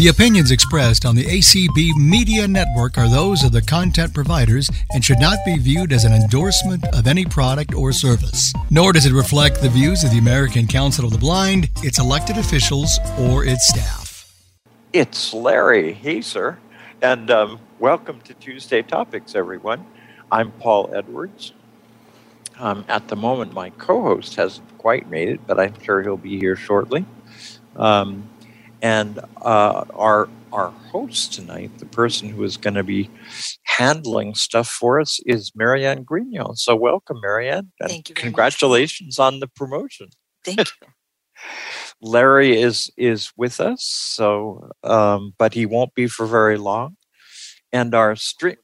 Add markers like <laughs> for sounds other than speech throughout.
The opinions expressed on the ACB Media Network are those of the content providers and should not be viewed as an endorsement of any product or service. Nor does it reflect the views of the American Council of the Blind, its elected officials, or its staff. It's Larry Hazer, and um, welcome to Tuesday Topics, everyone. I'm Paul Edwards. Um, at the moment, my co host hasn't quite made it, but I'm sure he'll be here shortly. Um, and uh, our our host tonight, the person who is going to be handling stuff for us, is Marianne Grignon. So welcome, Marianne. And Thank you. congratulations much. on the promotion. Thank you. <laughs> Larry is is with us, so um, but he won't be for very long. And our stream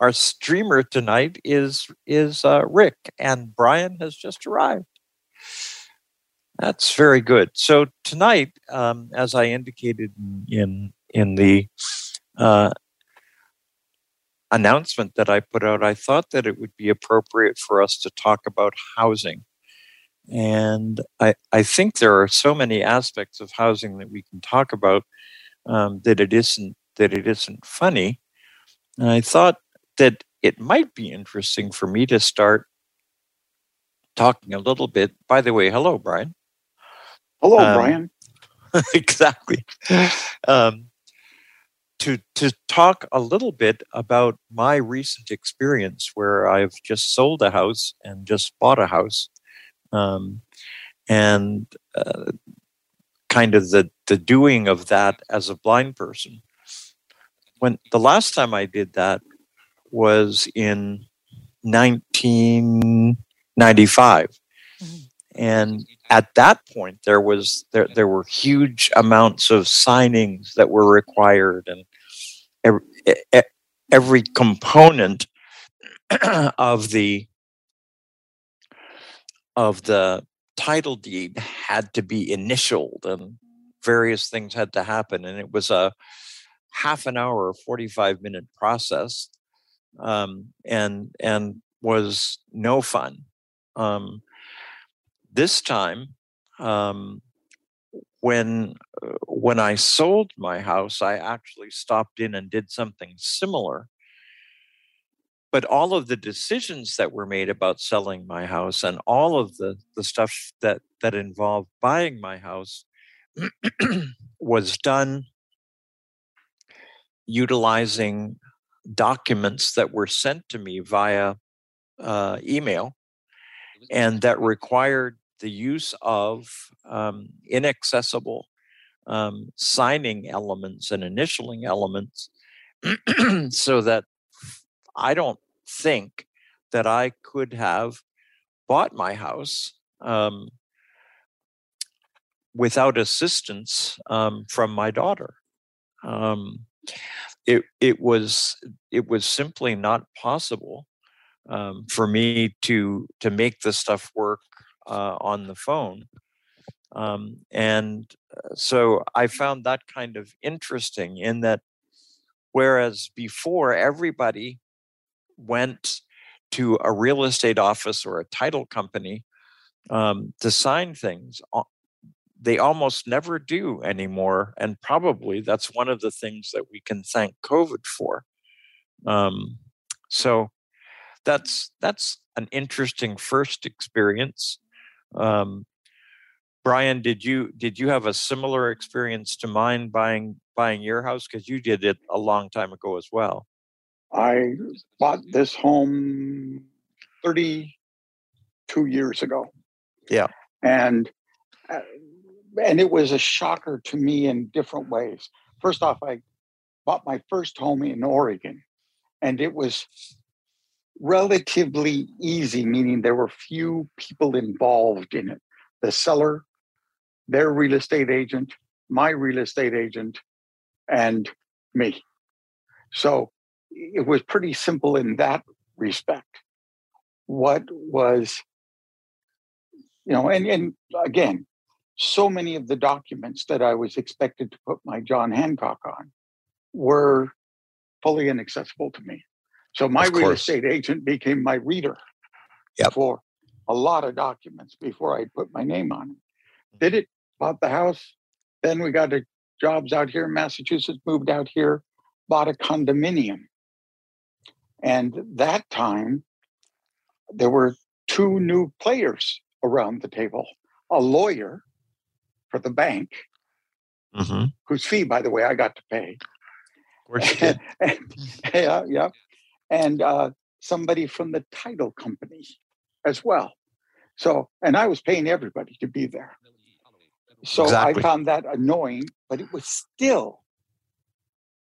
our streamer tonight is is uh, Rick, and Brian has just arrived. That's very good. So tonight, um, as I indicated in in the uh, announcement that I put out, I thought that it would be appropriate for us to talk about housing. And I, I think there are so many aspects of housing that we can talk about um, that it isn't that it isn't funny. And I thought that it might be interesting for me to start talking a little bit. By the way, hello, Brian. Hello, um, Brian. <laughs> exactly. Um, to to talk a little bit about my recent experience, where I've just sold a house and just bought a house, um, and uh, kind of the the doing of that as a blind person. When the last time I did that was in 1995 and at that point there was there there were huge amounts of signings that were required and every, every component <clears throat> of the of the title deed had to be initialed and various things had to happen. And it was a half an hour or 45 minute process um, and and was no fun. Um, this time, um, when uh, when I sold my house, I actually stopped in and did something similar. But all of the decisions that were made about selling my house and all of the, the stuff that, that involved buying my house <clears throat> was done utilizing documents that were sent to me via uh, email and that required the use of um, inaccessible um, signing elements and initialing elements <clears throat> so that I don't think that I could have bought my house um, without assistance um, from my daughter. Um, it it was it was simply not possible um, for me to to make this stuff work uh, on the phone. Um, and uh, so I found that kind of interesting in that whereas before everybody went to a real estate office or a title company um, to sign things, they almost never do anymore. And probably that's one of the things that we can thank COVID for. Um, so that's that's an interesting first experience. Um, Brian, did you did you have a similar experience to mine buying buying your house because you did it a long time ago as well? I bought this home 32 years ago. Yeah. And uh, and it was a shocker to me in different ways. First off, I bought my first home in Oregon and it was relatively easy, meaning there were few people involved in it. The seller, their real estate agent, my real estate agent, and me. So it was pretty simple in that respect. What was, you know, and, and again, so many of the documents that I was expected to put my John Hancock on were fully inaccessible to me. So my real estate agent became my reader yep. for a lot of documents before I put my name on it. Did it, bought the house. Then we got to jobs out here in Massachusetts, moved out here, bought a condominium. And that time, there were two new players around the table a lawyer for the bank, Mm-hmm. whose fee, by the way, I got to pay. Of course you did. and, <laughs> yeah, yeah. And uh, somebody from the title company as well. So, and I was paying everybody to be there. So Exactly. I found that annoying, but it was still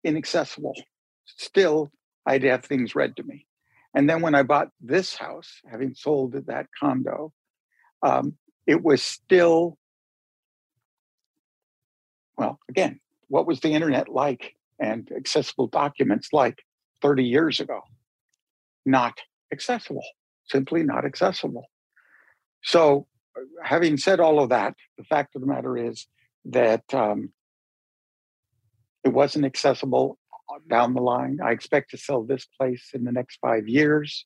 inaccessible. Still, I'd have things read to me. And then when I bought this house, having sold that condo, um, it was still, well, again, what was the internet like and accessible documents like 30 years ago? Not accessible, simply not accessible. So, uh, having said all of that, the fact of the matter is that um, it wasn't accessible uh, down the line. I expect to sell this place in the next five years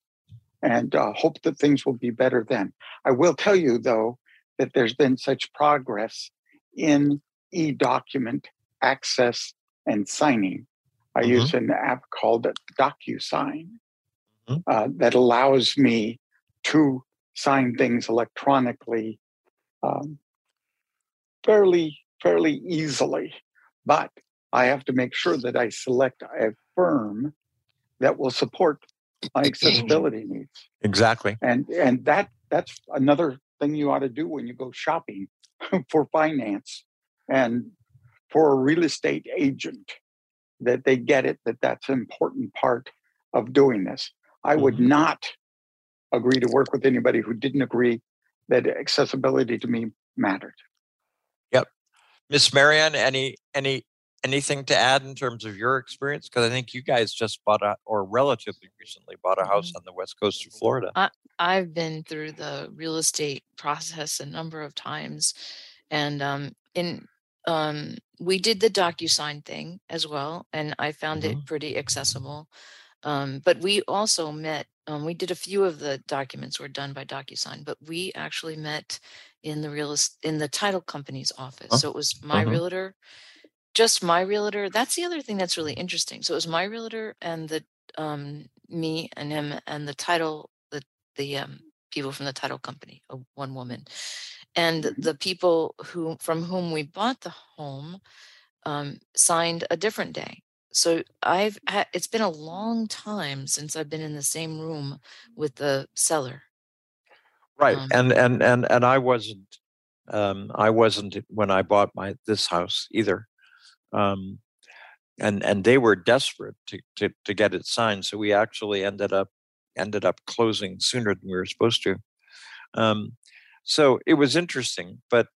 and uh, hope that things will be better then. I will tell you, though, that there's been such progress in e document access and signing. I Mhm. use an app called DocuSign. Uh, that allows me to sign things electronically um, fairly fairly easily. But I have to make sure that I select a firm that will support my accessibility needs Exactly. and and that that's another thing you ought to do when you go shopping <laughs> for finance and for a real estate agent that they get it that that's an important part of doing this i would Mhm. not agree to work with anybody who didn't agree that accessibility to me mattered Yep. Miss Marianne, any any anything to add in terms of your experience? Because I think you guys just bought a or relatively recently bought a house on the west coast of Florida. I've been through the real estate process a number of times, and um, in um, we did the DocuSign thing as well, and I found it pretty accessible. Um, but we also met. Um, we did a few of the documents were done by DocuSign, but we actually met in the real est- in the title company's office. Oh, So it was my uh-huh. realtor, just my realtor. That's the other thing that's really interesting. So it was my realtor and the um, me and him and the title the the um, people from the title company, a one woman, and Mhm. the people who from whom we bought the home um, signed a different day. So I've ha- it's been a long time since I've been in the same room with the seller. Right. Um, and and and and I wasn't um I wasn't when I bought my this house either. Um and and they were desperate to to to get it signed. So we actually ended up ended up closing sooner than we were supposed to. Um so it was interesting, but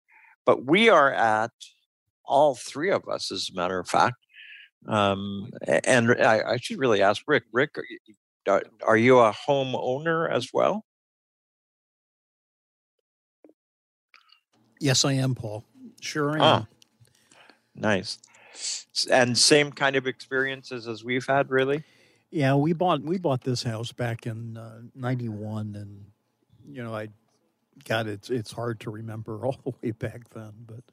but we are at all three of us, as a matter of fact. Um, and I, I should really ask Rick. Rick, are you, are, are you a homeowner as well? Yes, I am, Paul. Sure I am. Ah. Nice. And same kind of experiences as we've had, really. Yeah, we bought we bought this house back in uh, '91, and you know, I God, it's it's hard to remember <laughs> all the way back then, but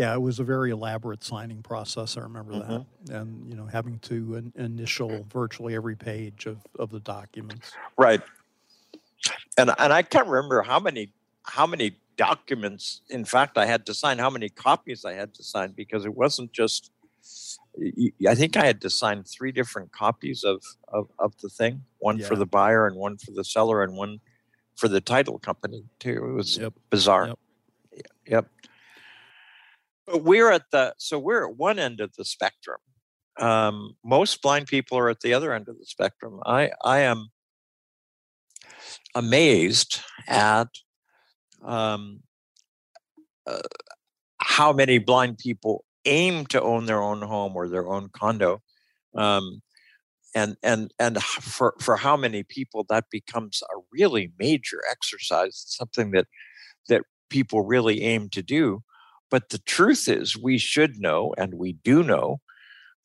yeah, it was a very elaborate signing process. I remember that, mm-hmm. and you know, having to in, initial virtually every page of of the documents. Right. And and I can't remember how many how many documents. In fact, I had to sign how many copies I had to sign because it wasn't just. I think I had to sign three different copies of of, of the thing. One for the buyer, and one for the seller, and one for the title company too. It was Yep. bizarre. Yep. Yep. But we're at the so we're at one end of the spectrum. Um, most blind people are at the other end of the spectrum. I I am amazed at um, uh, how many blind people aim to own their own home or their own condo. Um, and and and for for how many people that becomes a really major exercise something that that people really aim to do but the truth is we should know and we do know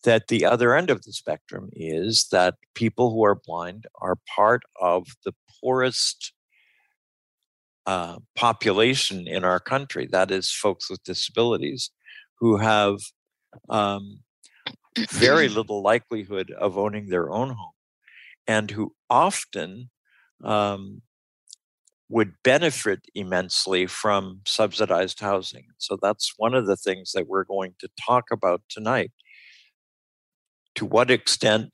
that the other end of the spectrum is that people who are blind are part of the poorest uh, population in our country. That is folks with disabilities who have um, very <clears throat> little likelihood of owning their own home and who often um, would benefit immensely from subsidized housing. So that's one of the things that we're going to talk about tonight. To what extent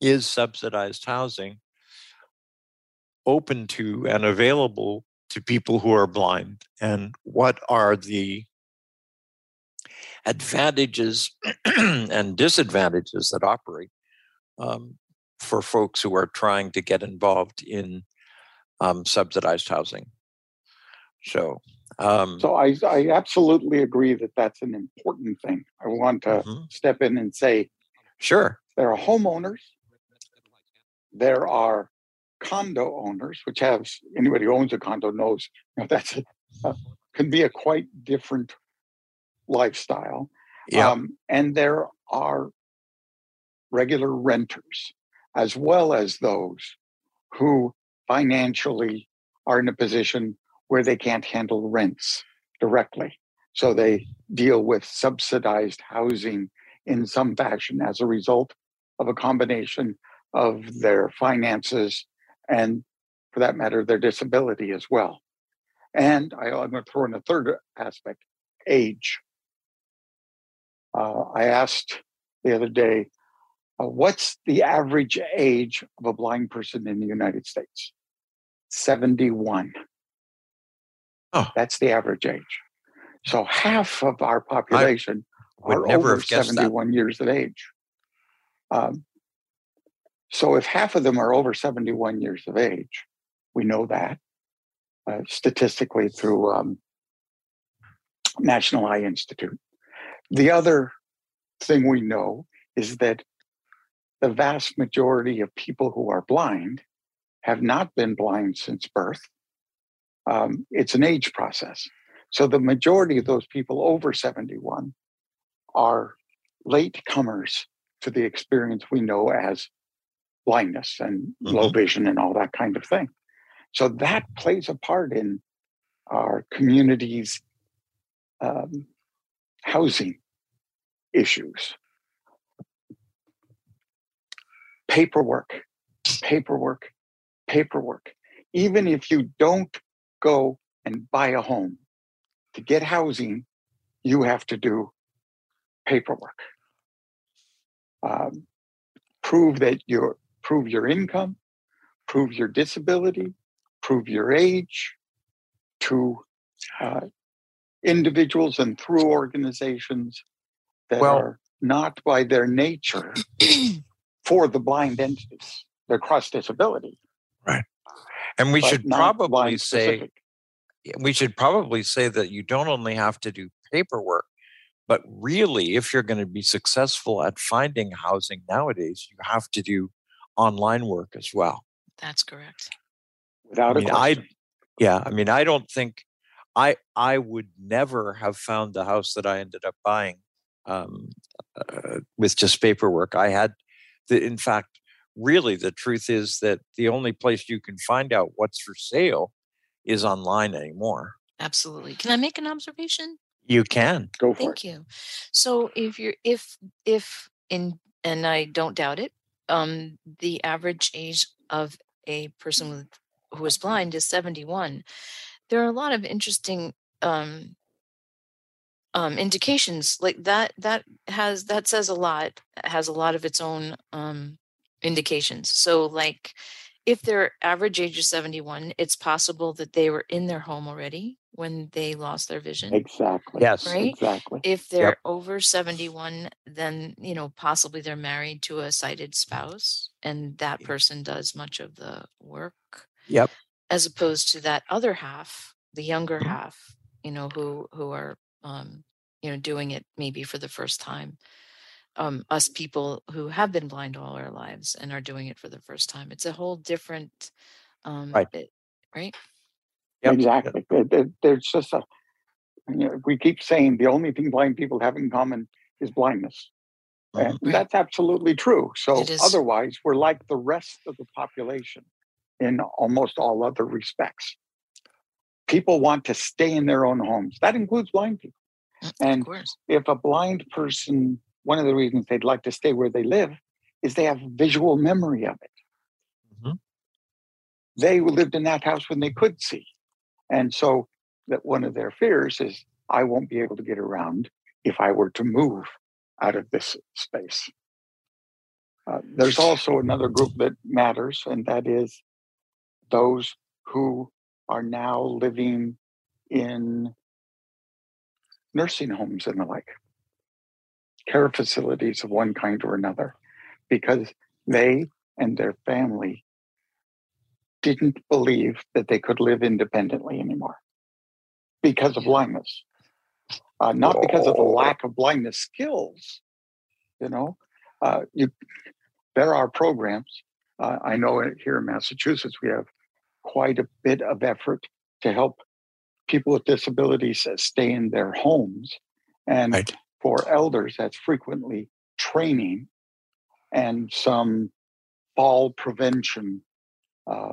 is subsidized housing open to and available to people who are blind? And what are the advantages and disadvantages that operate um, for folks who are trying to get involved in um, subsidized housing. So, um, so I, I absolutely agree that that's an important thing. I want to mm-hmm. step in and say, sure, there are homeowners, there are condo owners, which has anybody who owns a condo knows you know, that's a, a, can be a quite different lifestyle. Yeah. Um, and there are regular renters, as well as those who financially are in a position where they can't handle rents directly. So they deal with subsidized housing in some fashion as a result of a combination of their finances and, for that matter, their disability as well. And I, am going to throw in a third aspect age. Uh, I asked the other day, uh, what's the average age of a blind person in the United States? 71. Oh. That's the average age. So half of our population are over 71 that. years of age. Um, so if half of them are over 71 years of age, we know that uh, statistically through um, National Eye Institute. The other thing we know is that the vast majority of people who are blind have not been blind since birth. Um, it's an age process. So the majority of those people over 71 are late comers to the experience we know as blindness and mm-hmm. low vision and all that kind of thing. So that plays a part in our community's um, housing issues. Paperwork, paperwork, paperwork. Even if you don't go and buy a home to get housing, you have to do paperwork. Um, prove that you prove your income, prove your disability, prove your age to uh, individuals and through organizations that well, are not by their nature <clears throat> for the blind entities. They're cross disability. Right. And we should probably say we should probably say that you don't only have to do paperwork, but really, if you're going to be successful at finding housing nowadays, you have to do online work as well. That's correct. Without I mean, I yeah, I mean, I don't think I I would never have found the house that I ended up buying um, uh, with just paperwork. I had, the, in fact, really the truth is that the only place you can find out what's for sale is online anymore. Absolutely. Can I make an observation? You can. Go for Thank it. you. So if you're if if in and I don't doubt it, um the average age of a person with who is blind is 71. There are a lot of interesting um um, indications like that that has that says a lot has a lot of its own um, indications. So like if their average age is 71 it's possible that they were in their home already when they lost their vision exactly yes. right? exactly. If they're yep. over 71 then you know possibly they're married to a sighted spouse and that person does much of the work yep. as opposed to that other half the younger mm-hmm. half you know who who are um, you know doing it maybe for the first time um, us people who have been blind all our lives and are doing it for the first time. It's a whole different um, right. it, right? Yep. exactly. There's just a you know, we keep saying the only thing blind people have in common is blindness. And right. that's absolutely true. So otherwise we're like the rest of the population in almost all other respects. People want to stay in their own homes. That includes blind people. Mm, and if a blind person, one of the reasons they'd like to stay where they live is they have visual memory of it. Mm-hmm. They lived in that house when they could see. And so that one of their fears is I won't be able to get around if I were to move out of this space. Uh, there's also another group that matters, and that is those who are now living in nursing homes and the like, care facilities of one kind or another, because they and their family didn't believe that they could live independently anymore because of blindness. Uh, not because of the lack of blindness skills, you know. Uh, you, there are programs. Uh, I know here in Massachusetts we have quite a bit of effort to help people with disabilities stay in their homes. And right. For elders, that's frequently training and some fall prevention uh,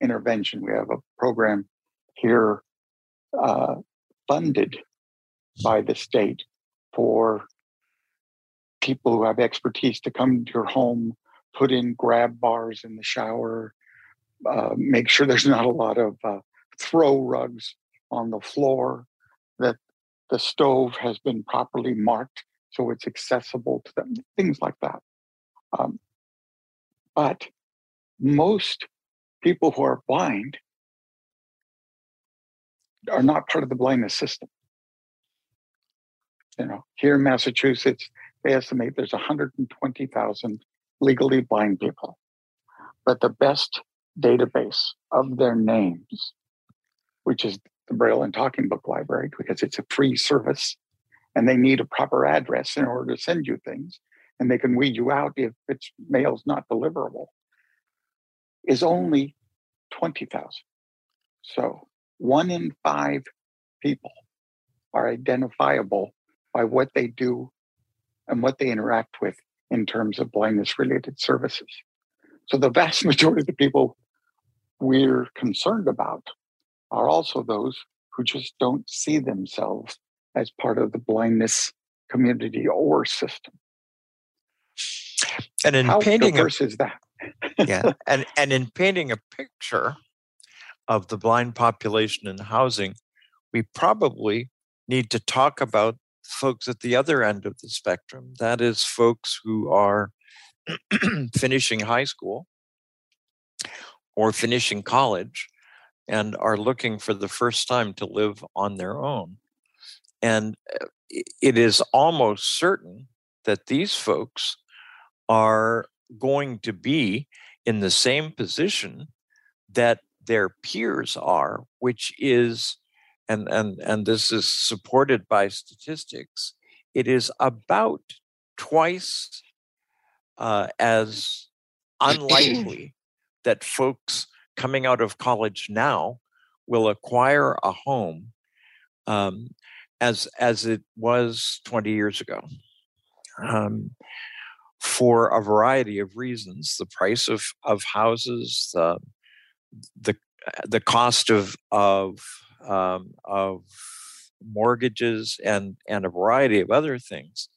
intervention. We have a program here uh, funded by the state for people who have expertise to come to your home, put in grab bars in the shower, uh, make sure there's not a lot of uh, throw rugs on the floor, that the stove has been properly marked so it's accessible to them, things like that. Um, but most people who are blind are not part of the blindness system. You know, here in Massachusetts, they estimate there's 120,000 legally blind people. But the best database of their names, which is the Braille and Talking Book Library, because it's a free service and they need a proper address in order to send you things, and they can weed you out if its mail's not deliverable, is only 20,000. So one in five people are identifiable by what they do and what they interact with in terms of blindness related services. So the vast <laughs> majority of the people we're concerned about are also those who just don't see themselves as part of the blindness community or system. And in How painting diverse a, is that? yeah, <laughs> and and in painting a picture of the blind population in housing, we probably need to talk about folks at the other end of the spectrum. That is, folks who are <clears throat> finishing high school or finishing college and are looking for the first time to live on their own. And uh, it is almost certain that these folks are going to be in the same position that their peers are, which is and and and this is supported by statistics it is about twice uh, as <clears throat> unlikely that folks coming out of college now will acquire a home um, as as it was 20 years ago. Um, for a variety of reasons the price of of houses the the the cost of of um, of mortgages and and a variety of other things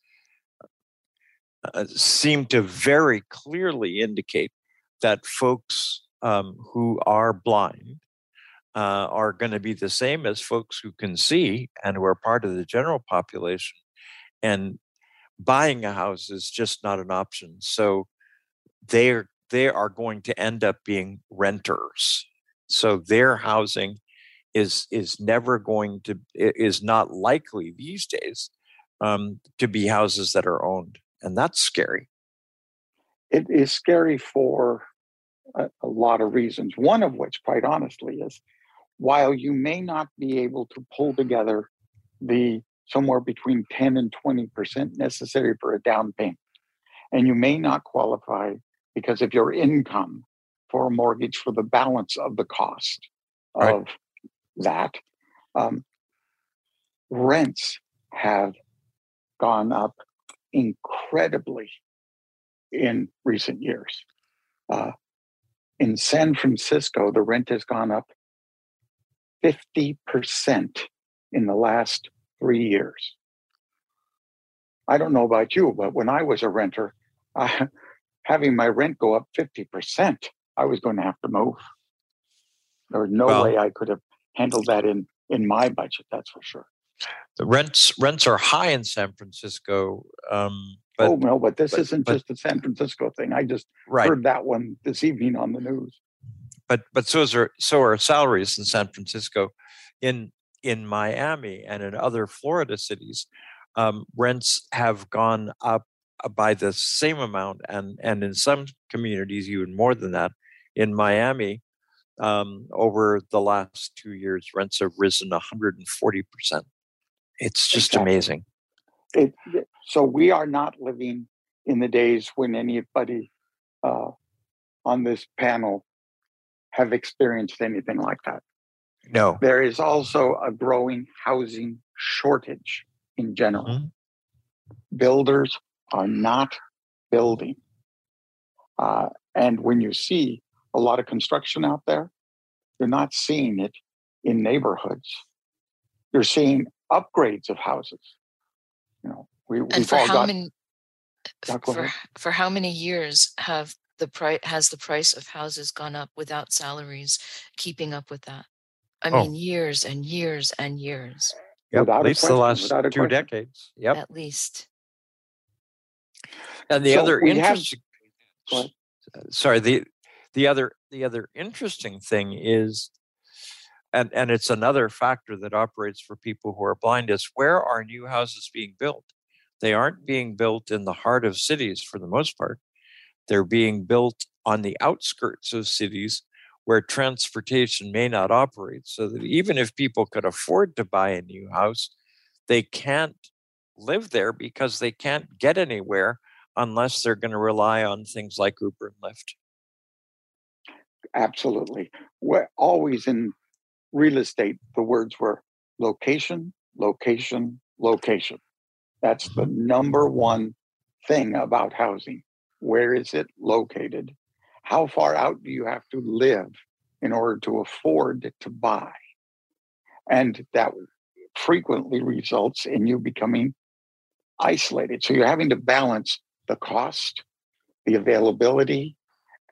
uh, seem to very clearly indicate that folks um, who are blind uh, are going to be the same as folks who can see and who are part of the general population. And buying a house is just not an option. So they're they are going to end up being renters. So their housing is is never going to is not likely these days um, to be houses that are owned, and that's scary. It is scary for a, a lot of reasons. One of which, quite honestly, is while you may not be able to pull together the somewhere between 10 and 20% necessary for a down payment, and you may not qualify because of your income for a mortgage for the balance of the cost right. of that, um, rents have gone up incredibly in recent years. Uh, in San Francisco, the rent has gone up 50% in the last three years. I don't know about you, but when I was a renter, uh, having my rent go up 50%, I was going to have to move. There was no well, way I could have handled that in, in my budget, that's for sure. The rents rents are high in San Francisco. Um, but, oh no, but this but, isn't but, just a San Francisco thing. I just right. heard that one this evening on the news. But but so are so are salaries in San Francisco. In in Miami and in other Florida cities, um, rents have gone up uh, by the same amount, and and in some communities even more than that. In Miami, um, over the last two years, rents have risen 140 percent. It's just exactly. amazing. It, so we are not living in the days when anybody uh, on this panel have experienced anything like that. No. There is also a growing housing shortage in general. Mm-hmm. Builders are not building. Uh, and when you see a lot of construction out there, you're not seeing it in neighborhoods. You're seeing upgrades of houses. You know, we, and for how got, many for, for how many years have the price has the price of houses gone up without salaries keeping up with that? I oh. mean, years and years and years. Yep, at least question, the last two question. decades. Yep, at least. And the so other interesting, have, sorry, the the other the other interesting thing is, and and it's another factor that operates for people who are blind is where are new houses being built? They aren't being built in the heart of cities for the most part. They're being built on the outskirts of cities where transportation may not operate. So that even if people could afford to buy a new house, they can't live there because they can't get anywhere unless they're going to rely on things like Uber and Lyft. Absolutely. We're always in real estate, the words were location, location, location. That's the mm-hmm. number one thing about housing. Where is it located? How far out do you have to live in order to afford to buy? And that frequently results in you becoming isolated. So you're having to balance the cost, the availability,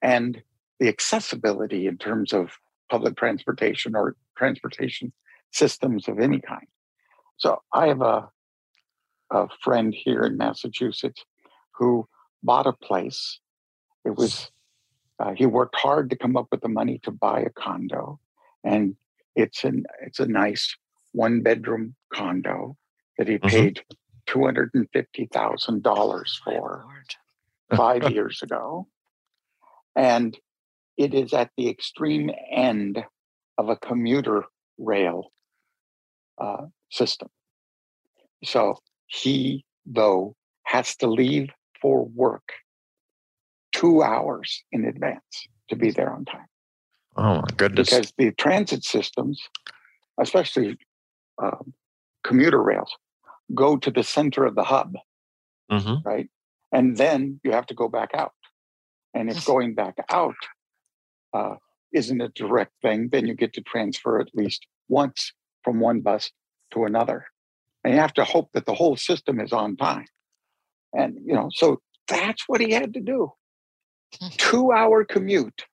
and the accessibility in terms of public transportation or transportation systems of any kind. So I have a, a friend here in Massachusetts who bought a place. It was uh, he worked hard to come up with the money to buy a condo, and it's an it's a nice one bedroom condo that he mm-hmm. paid two hundred and fifty thousand dollars for five <laughs> years ago, and it is at the extreme end of a commuter rail uh, system. So he, though, has to leave for work two hours in advance to be there on time. Oh my goodness! Because the transit systems, especially um, commuter rails, go to the center of the hub, mm-hmm. right? And then you have to go back out. And if going back out uh, isn't a direct thing, then you get to transfer at least once from one bus to another. And you have to hope that the whole system is on time. And, you know, so that's what he had to do. Two hour commute,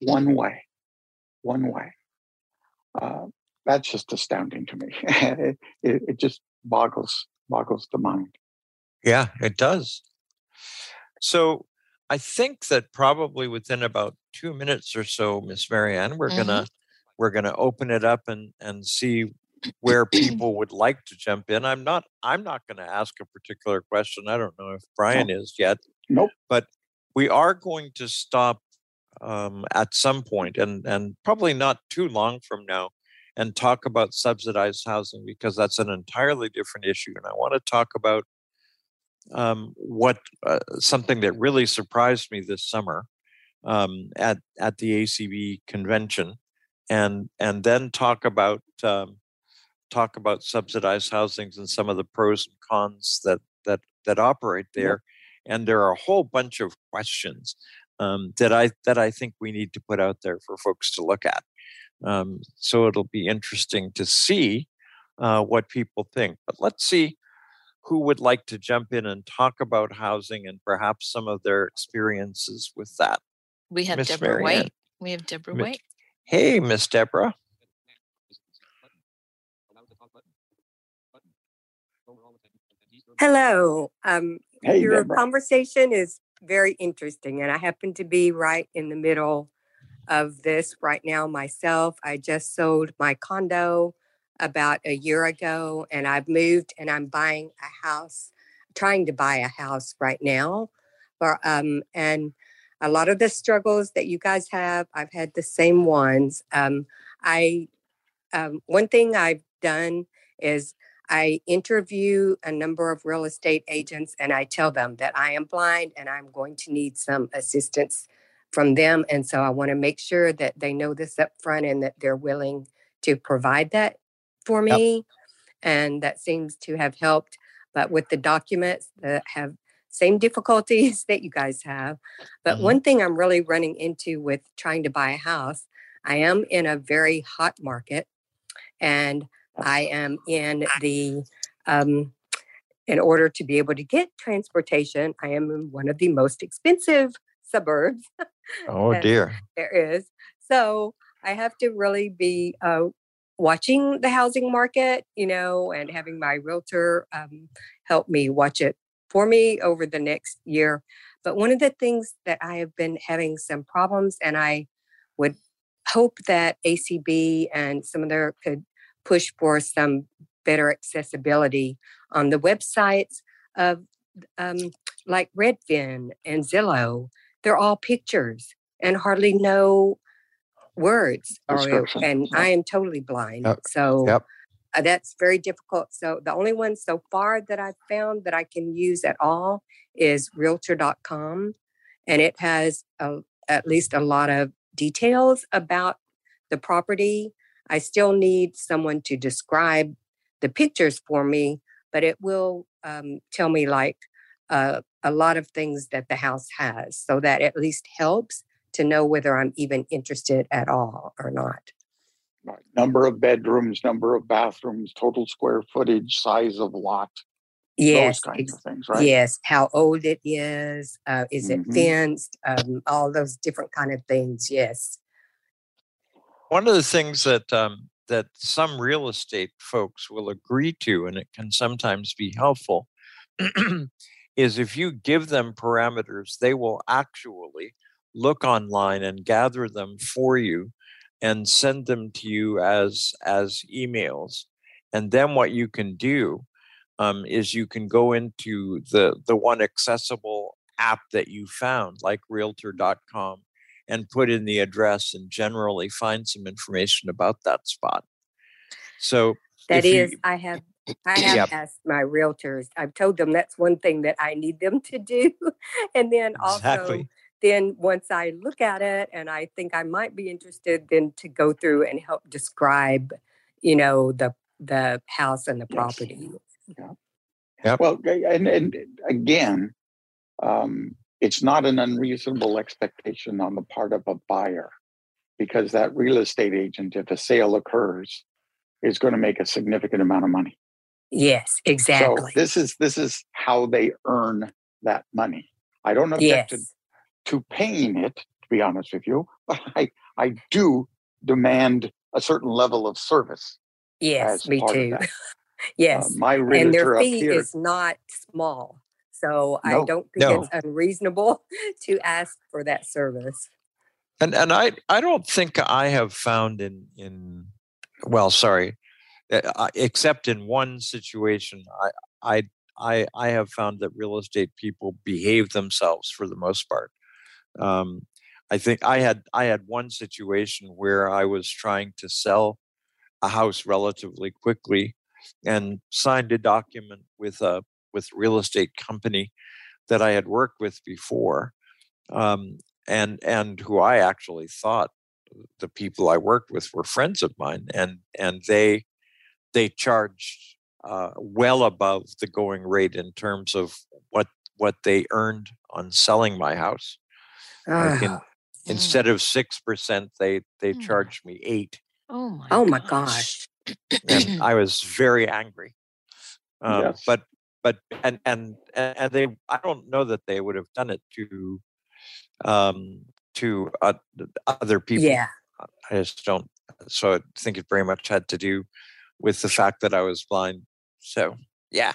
one way, one way. Uh, that's just astounding to me. <laughs> it, it, it just boggles boggles the mind. Yeah, it does. So I think that probably within about two minutes or so, Miss Marianne, we're mm-hmm. gonna we're gonna open it up and and see where <clears throat> people would like to jump in. I'm not I'm not going to ask a particular question. I don't know if Brian no. is yet. Nope. But we are going to stop um, at some point, and and probably not too long from now, and talk about subsidized housing because that's an entirely different issue. And I want to talk about um, what uh, something that really surprised me this summer um, at at the ACB convention, and and then talk about um, talk about subsidized housings and some of the pros and cons that that that operate there. And there are a whole bunch of questions um, that I that I think we need to put out there for folks to look at. Um, so it'll be interesting to see uh, what people think. But let's see. Who would like to jump in and talk about housing and perhaps some of their experiences with that? We have Miss Deborah Marianne. White. We have Deborah Miss- White. Hey, Miss Deborah. Hello. Um, Hey, your Deborah. conversation is very interesting, and I happen to be right in the middle of this right now myself. I just sold my condo about a year ago, and I've moved and I'm buying a house, trying to buy a house right now. Or, um, and a lot of the struggles that you guys have, I've had the same ones. Um, I um, one thing I've done is I interview a number of real estate agents and I tell them that I am blind and I'm going to need some assistance from them. And so I want to make sure that they know this up front and that they're willing to provide that for Yep. me. And that seems to have helped. But with the documents that have same difficulties <laughs> that you guys have. But Mhm. one thing I'm really running into with trying to buy a house, I am in a very hot market and I am in the, um, in order to be able to get transportation, I am in one of the most expensive suburbs <laughs> Oh dear. there is. So I have to really be uh, watching the housing market, you know, and having my realtor um, help me watch it for me over the next year. But one of the things that I have been having some problems, and I would hope that ACB and some of their could push for some better accessibility on the websites of um, like Redfin and Zillow. They're all pictures and hardly no words. Or, and yeah. I am totally blind. Yep, So yep. uh, that's very difficult. So the only one so far that I've found that I can use at all is realtor.com. And it has a, at least a lot of details about the property. I still need someone to describe the pictures for me, but it will um, tell me like uh, a lot of things that the house has so that at least helps to know whether I'm even interested at all or not. Right. Number of bedrooms, number of bathrooms, total square footage, size of lot, Yes, those kinds ex- of things, right? yes. How old it is? Uh, is it Mhm. fenced? Um, all those different kind of things. Yes. One of the things that um, that some real estate folks will agree to, and it can sometimes be helpful, <clears throat> is if you give them parameters, they will actually look online and gather them for you and send them to you as as emails. And then what you can do um, is you can go into the the one accessible app that you found, like Realtor.com, and put in the address and generally find some information about that spot. So that is you- I have I have Yep. asked my realtors. I've told them that's one thing that I need them to do. <laughs> and then also Exactly. Then once I look at it and I think I might be interested, then to go through and help describe, you know, the the house and the property. Yes. property. Well, and, and again, um, it's not an unreasonable expectation on the part of a buyer because that real estate agent, if a sale occurs, is going to make a significant amount of money. Yes, exactly. So this is this is how they earn that money. I don't object to, yes. to paying it, to be honest with you, but <laughs> I I do demand a certain level of service Yes, me too. <laughs> yes. Uh, my and their fee here, is not small. So I don't think No. it's unreasonable <laughs> to ask for that service. And and I I don't think I have found in in well sorry, uh, except in one situation I I I I have found that real estate people behave themselves for the most part. Um, I think I had I had one situation where I was trying to sell a house relatively quickly and signed a document with a with real estate company that I had worked with before. Um, and and who I actually thought the people I worked with were friends of mine, and and they they charged uh, well above the going rate in terms of what what they earned on selling my house. Like in, Ah, instead of six percent, they they Mm. charged me eight, Oh my oh my gosh. gosh. and <clears throat> I was very angry. Um, Yes. But but and and and they I don't know that they would have done it to um to uh, other people. Yeah. I just don't. So I think it very much had to do with the fact that I was blind. So yeah,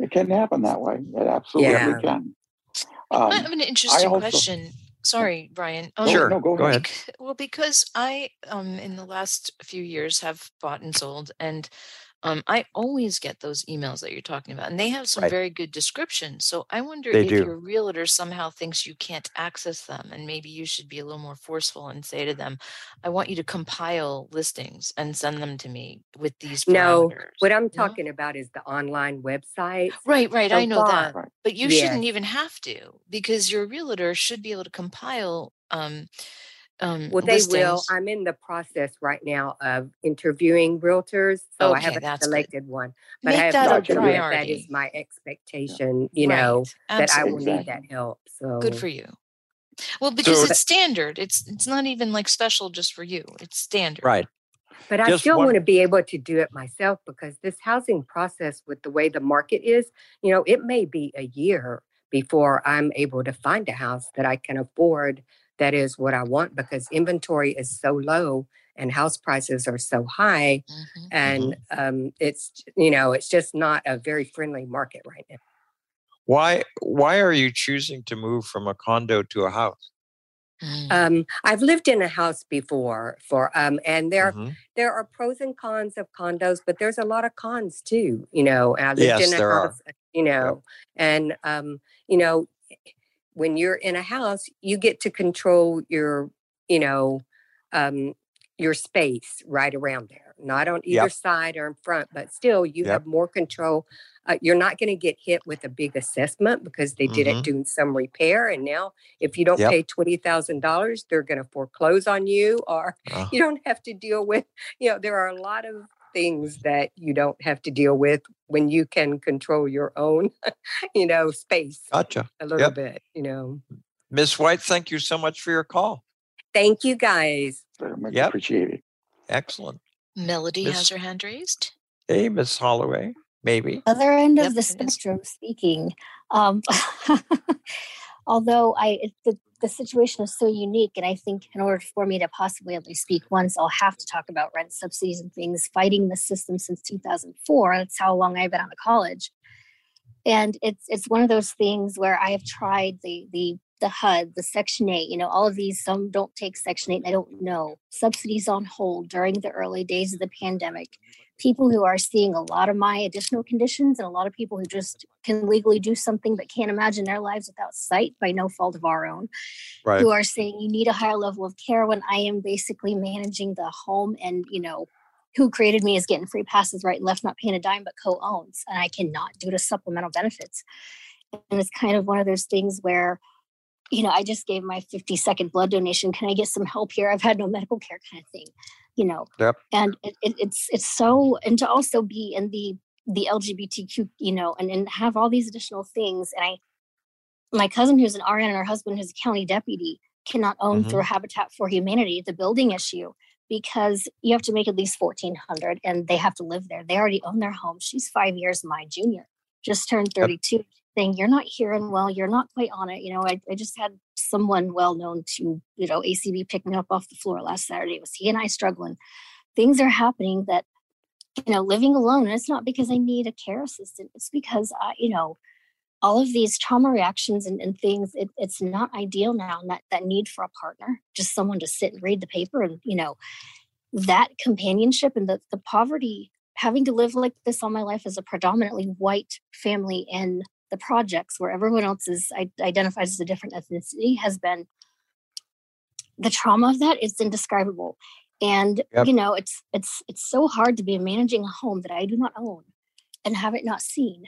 it can happen that way. It absolutely Yeah. can. I Um, have an interesting also- question. Sorry, Brian. Um, Sure. No, go Go ahead. ahead. Well, because I, um, in the last few years, have bought and sold, and um, I always get those emails that you're talking about, and they have some Right. very good descriptions. So I wonder They if do. your realtor somehow thinks you can't access them, and maybe you should be a little more forceful and say to them, "I want you to compile listings and send them to me with these No. What I'm No? talking about is the online website. Right, right. So I know that. far, Right. But you Yes. shouldn't even have to because your realtor should be able to compile um, um, Well, they will. I'm in the process right now of interviewing realtors, so I haven't that's good. selected one. But I Make have that a told them that that priority. is my expectation. You know Right, that I will need that help. So Good for you. Well, because So- it's standard. It's it's not even like special just for you. It's standard. right. But I Just still one- want to be able to do it myself because this housing process, with the way the market is, you know, it may be a year before I'm able to find a house that I can afford that is what I want because inventory is so low and house prices are so high. Mhm. And um, it's, you know, it's just not a very friendly market right now. Why why are you choosing to move from a condo to a house? Mm. Um, I've lived in a house before for, um, and there Mhm. there are pros and cons of condos, but there's a lot of cons too, you know. And I lived Yes, in a there house, uh, you know, and um, you know, when you're in a house, you get to control your, you know, um, your space right around there, not on either Yep. side or in front, but still you Yep. have more control. Uh, you're not going to get hit with a big assessment because they did Mhm. it doing some repair, and now if you don't Yep. pay twenty thousand dollars, they're going to foreclose on you, or <laughs> Uh, you don't have to deal with you know there are a lot of things that you don't have to deal with when you can control your own <laughs> you know space gotcha. a little Yep. bit you know Miss White, thank you so much for your call. thank you guys Very much Yep. appreciated. Excellent. Melody Miss- has her hand raised. Hey, Miss Holloway, maybe. other end Yep, of the it is. spectrum speaking um, <laughs> although i the, the situation is so unique and i think in order for me to possibly at least speak once i'll have to talk about rent subsidies and things fighting the system since 2004 that's how long i've been out of college and it's it's one of those things where i have tried the the the HUD, the Section 8, you know, all of these, some don't take Section 8, and I don't know. Subsidies on hold during the early days of the pandemic people who are seeing a lot of my additional conditions and a lot of people who just can legally do something but can't imagine their lives without sight by no fault of our own Right. who are saying you need a higher level of care when i am basically managing the home and you know who created me is getting free passes right and left not paying a dime but co-owns and i cannot due to supplemental benefits. And it's kind of one of those things where you know i just gave my 50 second blood donation. Can i get some help here? I've had no medical care kind of thing you know Yep. and it, it, it's it's so and to also be in the the lgbtq you know and, and have all these additional things and i my cousin who's an rn and her husband who's a county deputy cannot own Mhm. through habitat for humanity the building issue because you have to make at least 1400 and they have to live there they already own their home she's five years my junior just turned 32 saying you're not hearing well you're not quite on it you know I, I just had someone well known to you know acb pick me up off the floor last saturday it was he and i struggling. Things are happening that you know living alone and it's not because i need a care assistant it's because i you know all of these trauma reactions and, and things it, it's not ideal now and that, that need for a partner just someone to sit and read the paper and you know that companionship and the, the poverty having to live like this all my life as a predominantly white family in the projects where everyone else is i- identifies as a different ethnicity has been the trauma of that is indescribable. And Yep. you know it's it's it's so hard to be managing a home that i do not own and have it not seen.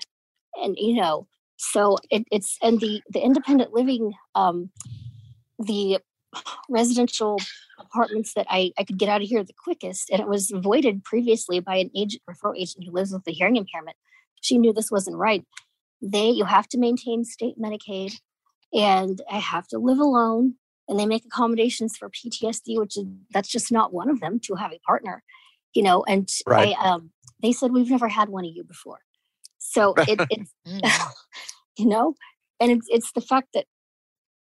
And you know so it, it's and the the independent living um the residential apartments that I, I could get out of here the quickest and it was voided previously by an agent referral agent who lives with a hearing impairment. She knew this wasn't right they you have to maintain state medicaid and i have to live alone and they make accommodations for ptsd which is that's just not one of them to have a partner you know and Right. i um they said we've never had one of you before So <laughs> it, it's, Mm. <laughs> you know, and it's, it's the fact that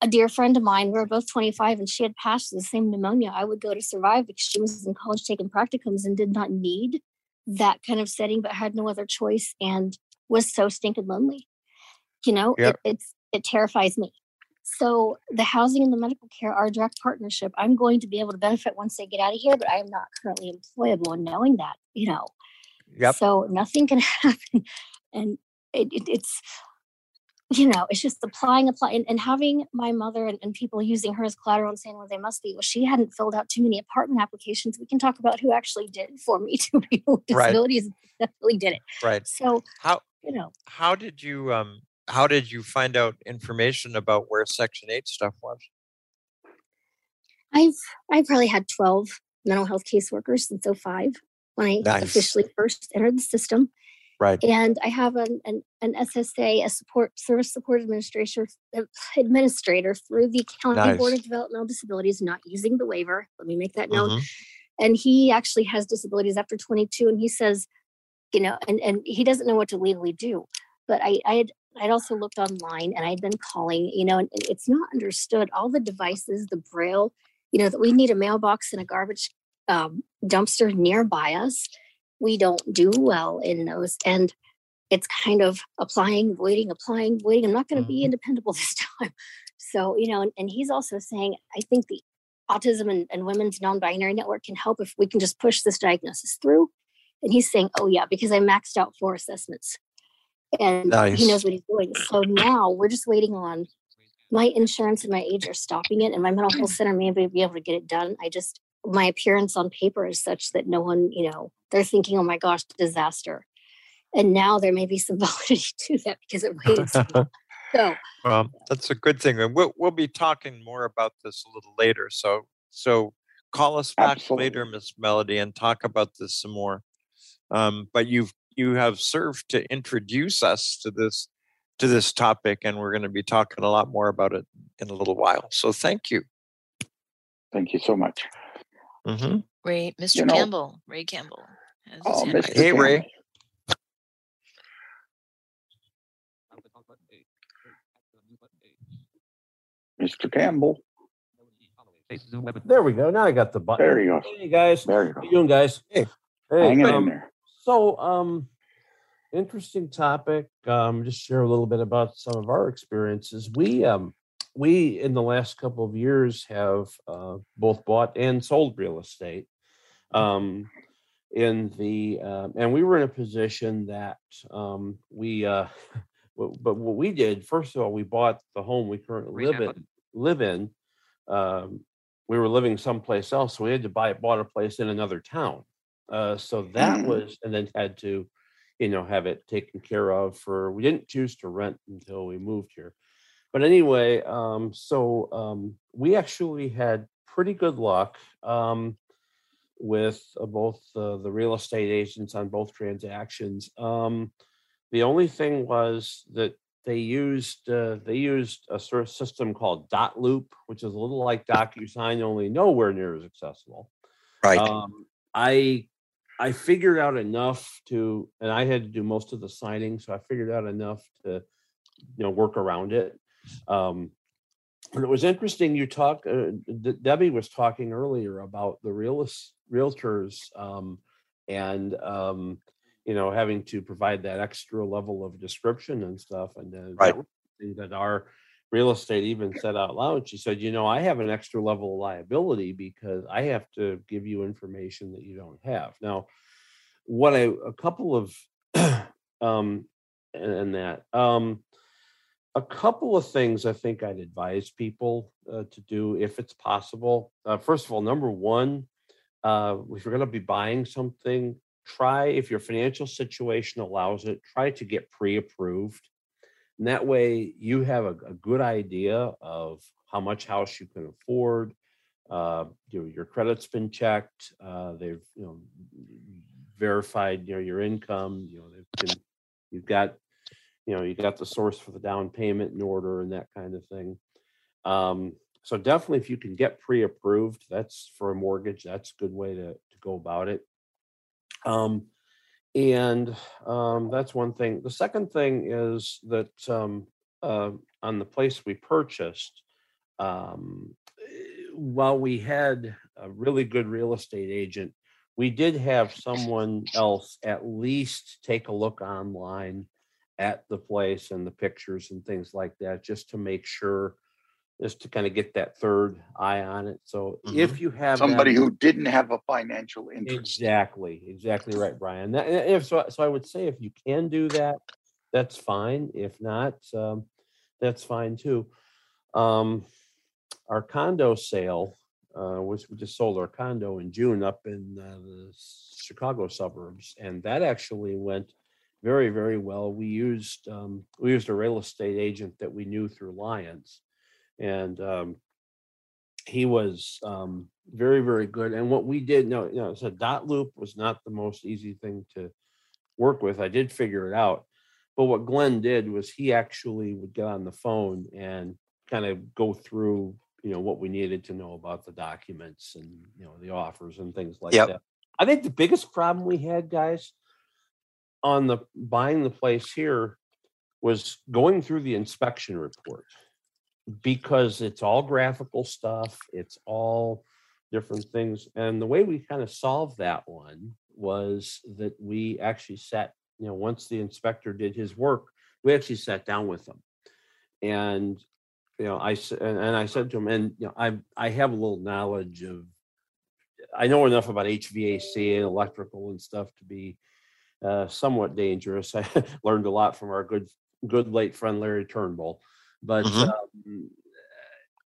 a dear friend of mine, we were both 25 and she had passed the same pneumonia I would go to survive because she was in college taking practicums and did not need that kind of setting, but had no other choice and was so stinking lonely. You know, Yep. it, it's, it terrifies me. So the housing and the medical care are a direct partnership. I'm going to be able to benefit once they get out of here, but I am not currently employable. And knowing that, you know, Yep. so nothing can <laughs> happen. And it, it, it's, you know, it's just applying, applying, and, and having my mother and, and people using her as collateral and saying, well, they must be. Well, she hadn't filled out too many apartment applications. We can talk about who actually did for me <laughs> to people with Right. disabilities definitely did it. Right. So, How you know, how did you um how did you find out information about where Section Eight stuff was? I've I've probably had 12 mental health caseworkers since 05 when I Nice. officially first entered the system. Right. and I have an, an, an SSA, a support service support administrator uh, administrator through the County Board of Developmental Disabilities, not using the waiver. Let me make that known. Mhm. And he actually has disabilities after 22, and he says, you know, and and he doesn't know what to legally do. But I I had I'd also looked online and I'd been calling, you know, and it's not understood. All the devices, the braille, you know, that we need a mailbox and a garbage um, dumpster nearby us we don't do well in those and it's kind of applying waiting applying waiting i'm not going to be Mhm. independable <laughs> this time so you know and, and he's also saying i think the autism and, and women's non-binary network can help if we can just push this diagnosis through and he's saying oh yeah because i maxed out four assessments and he knows what he's doing. So now we're just waiting on my insurance and my age are stopping it and my mental health center may be able to get it done. I just my appearance on paper is such that no one you know they're thinking oh my gosh disaster. And now there may be some <laughs> validity to that because it waited so <laughs> Well, that's a good thing, and we'll we'll be talking more about this a little later. So so call us back later, Miss Melody, and talk about this some more. Um, but you've you have served to introduce us to this to this topic, and we're going to be talking a lot more about it in a little while. So thank you. Thank you so much. hmm Ray, Mr. You know- Campbell, Ray Campbell. Oh, Mr. raised. Hey, Ray. Mr. Campbell. There we go. Now I got the button. There you go. Hey guys, There you how go. you doing, guys? Hey. Hey. Hanging um, in there. So, um, interesting topic. Um, just share a little bit about some of our experiences. We, um, we in the last couple of years have uh, both bought and sold real estate. Um, in the um, and we were in a position that um, we, uh, <laughs> w- but what we did first of all, we bought the home we currently live in. Live in. Um, we were living someplace else, so we had to buy bought a place in another town. Uh, so that Mhm. was, and then had to, you know, have it taken care of for. We didn't choose to rent until we moved here, but anyway, um, so um, we actually had pretty good luck um, with uh, both uh, the real estate agents on both transactions. Um, the only thing was that they used uh, they used a sort of system called dotloop, which is a little like DocuSign, only nowhere near as accessible. Right. Um, I I figured out enough to, and I had to do most of the signing, so I figured out enough to, you know, work around it. Um, and it was interesting. You talk, uh, De- Debbie was talking earlier about the realist realtors um, and um, you know having to provide that extra level of description and stuff, and then Right. that that our real estate even said out loud. She said, "You know, I have an extra level of liability because I have to give you information that you don't have." Now, what I a couple of <clears throat> um and, that um a couple of things I think I'd advise people uh, to do if it's possible. Uh, first of all, number one, uh, if you're going to be buying something, try if your financial situation allows it, try to get pre-approved. And that way, you have a, a good idea of how much house you can afford. Uh, your your credit's been checked. Uh, they've you know verified you know your income. You know they've been, you've got you know you got the source for the down payment in order and that kind of thing. Um, so definitely, if you can get pre-approved, that's for a mortgage. That's a good way to to go about it. Um, and um, that's one thing. The second thing is that um, uh, on the place we purchased, um, eh, while we had a really good real estate agent, we did have someone else at least take a look online at the place and the pictures and things like that, just to make sure, just to kind of get that third eye on it. So Mhm. if you have that- Somebody who didn't have a financial interest. Exactly, exactly right, Brian. That, if so, so I would say if you can do that, that's fine. If not, um, that's fine too. Um, our condo sale, uh, was we just sold our condo in June up in uh, the Chicago suburbs, and that actually went very, very well. We used um, we used a real estate agent that we knew through Lions, and um, he was um, very, very good. And what we did, no, you know, so dotloop was not the most easy thing to work with. I did figure it out. But what Glenn did was he actually would get on the phone and kind of go through, you know, what we needed to know about the documents and, you know, the offers and things like Yep. that. I think the biggest problem we had, guys, on the buying the place here was going through the inspection report because it's all graphical stuff, it's all different things. And the way we kind of solved that one was that we actually sat, you know, once the inspector did his work, we actually sat down with them. And, you know, I and, I said to him, and you know, I I have a little knowledge of I know enough about HVAC and electrical and stuff to be uh, somewhat dangerous. <laughs> I learned a lot from our good good late friend Larry Turnbull. But Mhm. um,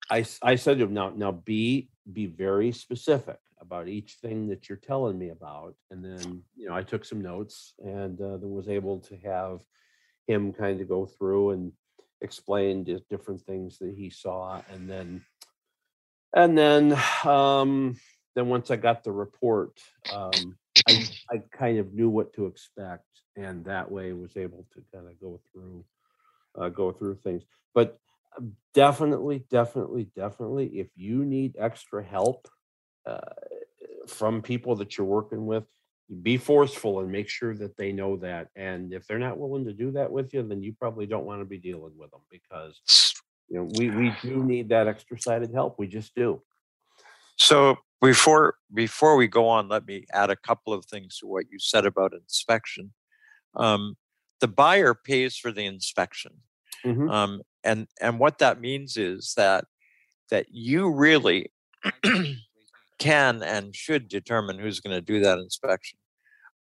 I I said to him now now be be very specific about each thing that you're telling me about, and then you know I took some notes and uh, then was able to have him kind of go through and explain the different things that he saw, and then and then <sighs> um, then once I got the report, um, I <clears throat> I kind of knew what to expect, and that way was able to kind of go through uh, go through things. But uh, definitely, definitely, definitely, if you need extra help uh, from people that you're working with, be forceful and make sure that they know that. And if they're not willing to do that with you, then you probably don't want to be dealing with them because you know we we do need that extra sided help. We just do. So before before we go on, let me add a couple of things to what you said about inspection. Um, the buyer pays for the inspection, Mhm. um, and and what that means is that that you really <clears throat> can and should determine who's going to do that inspection.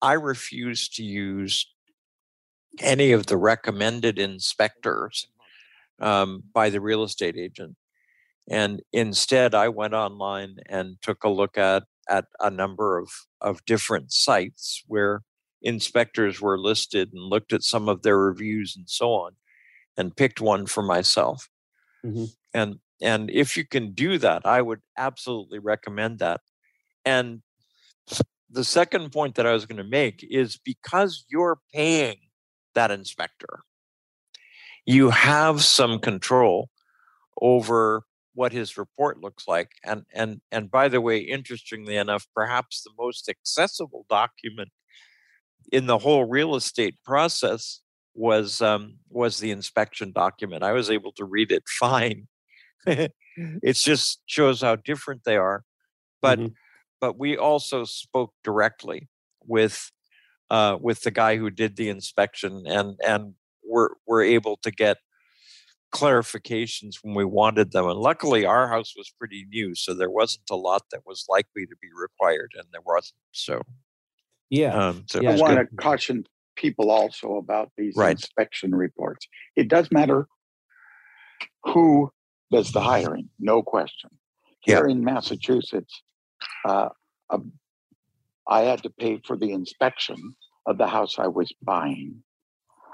I refuse to use any of the recommended inspectors um, by the real estate agent. And instead, I went online and took a look at, at a number of, of different sites where inspectors were listed and looked at some of their reviews and so on and picked one for myself. Mhm. And and if you can do that, I would absolutely recommend that. And the second point that I was going to make is because you're paying that inspector, you have some control over what his report looks like. And and and by the way, interestingly enough, perhaps the most accessible document in the whole real estate process was um, was the inspection document. I was able to read it fine. <laughs> it just shows how different they are. But Mhm. but we also spoke directly with uh, with the guy who did the inspection, and and we're we're able to get clarifications when we wanted them. And luckily, our house was pretty new, so there wasn't a lot that was likely to be required, and there wasn't. So, Yeah. um, so Yeah, I want to caution people also about these Right. inspection reports. It does matter who does the hiring, no question. Yeah. Here in Massachusetts, uh, I had to pay for the inspection of the house I was buying.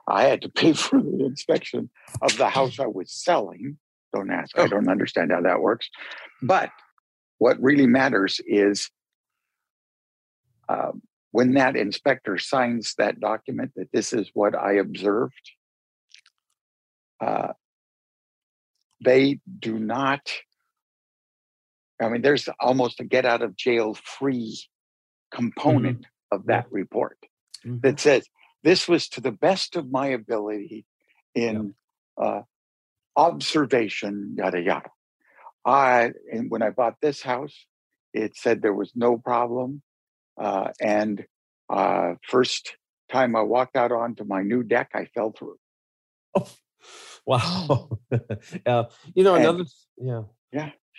I had to pay <laughs> for the inspection of the house I was selling. Don't ask, I Oh. don't understand how that works. But what really matters is um, when that inspector signs that document that this is what I observed, uh, they do not. I mean, there's almost a get out of jail free component of that report. Mhm. that says this was to the best of my ability in uh, observation, yada yada. I and when I bought this house, it said there was no problem, uh, and uh, first time I walked out onto my new deck, I fell through. <laughs> Wow. <laughs> uh, you know, And- another, yeah.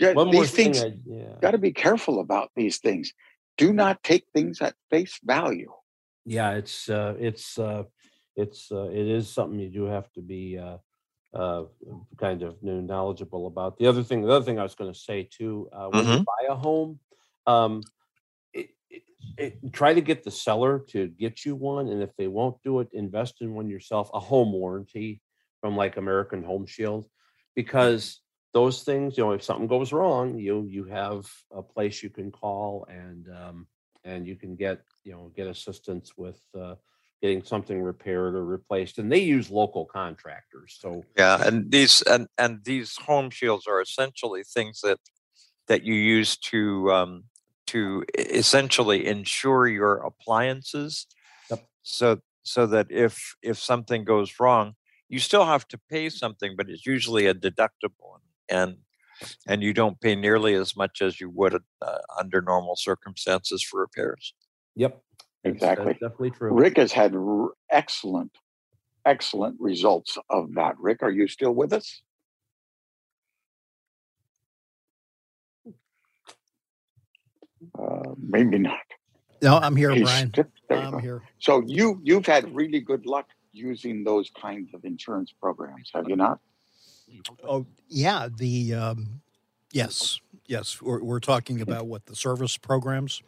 Yeah, One more these thing. things I, yeah. got to be careful about these things. Do not take things at face value. yeah it's uh it's uh it's uh it is something you do have to be uh uh kind of know knowledgeable about the other thing the other thing i was going to say too uh when you buy a home um it, try to get the seller to get you one and if they won't do it invest in one yourself a home warranty from like american home shield because those things you know if something goes wrong you you have a place you can call and um and you can get you know get assistance with uh, getting something repaired or replaced and they use local contractors so Yeah, and these and and these home shields are essentially things that that you use to um, to essentially insure your appliances. Yep. So so that if if something goes wrong, you still have to pay something, but it's usually a deductible, and and you don't pay nearly as much as you would uh, under normal circumstances for repairs. yep that's- that's Exactly. definitely true Rick has had r- excellent, excellent results of that. Rick, are you still with us? Uh, maybe not. No, I'm here, He's Brian. sti- there I'm go. here. So you you've had really good luck using those kinds of insurance programs, have you not? Oh, yeah. The um, yes, yes. We're, we're talking about what the service programs.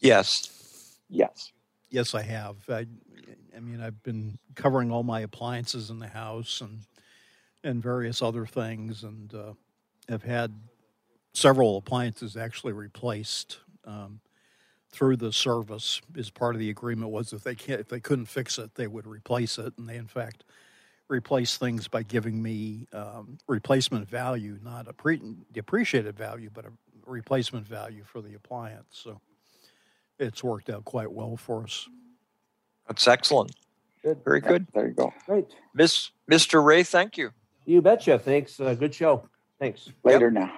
Yes. Yes. Yes, I have. I, I mean, I've been covering all my appliances in the house and and various other things, and uh, have had several appliances actually replaced um, through the service. As part of the agreement was if they can't, if they couldn't fix it, they would replace it, and they in fact replace things by giving me um, replacement value, not a pre- depreciated value, but a replacement value for the appliance. So it's worked out quite well for us. That's excellent. Good. Very good. There you go. great Miss Mr. Ray, thank you. you betcha thanks uh, good show thanks Later now.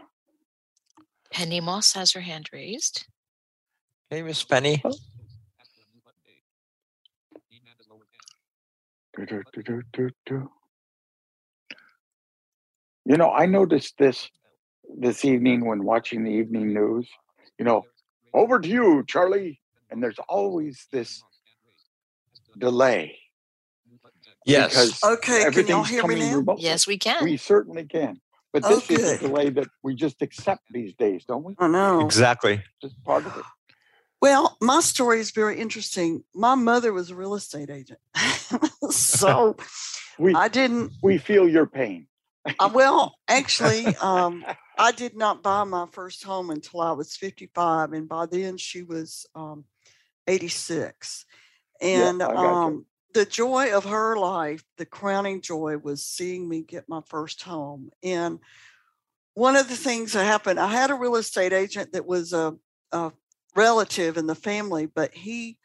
Penny Moss has her hand raised. Hey, Miss Penny. Do. You know, I noticed this this evening when watching the evening news. You know, over to you, Charlie. And there's always this delay Yes. because Okay, can y'all everything's hear me coming now? remotely. Yes, we can. We certainly can. But Oh, this is a good. delay that we just accept these days, don't we? I know. Exactly. Just part of it. Well, my story is very interesting. My mother was a real estate agent. <laughs> so We I didn't, we feel your pain. uh, well, actually, um, <laughs> I did not buy my first home until I was 55. And by then she was um, 86. And I got you. um, the joy of her life, the crowning joy, was seeing me get my first home. And one of the things that happened, I had a real estate agent that was a, a relative in the family, but he,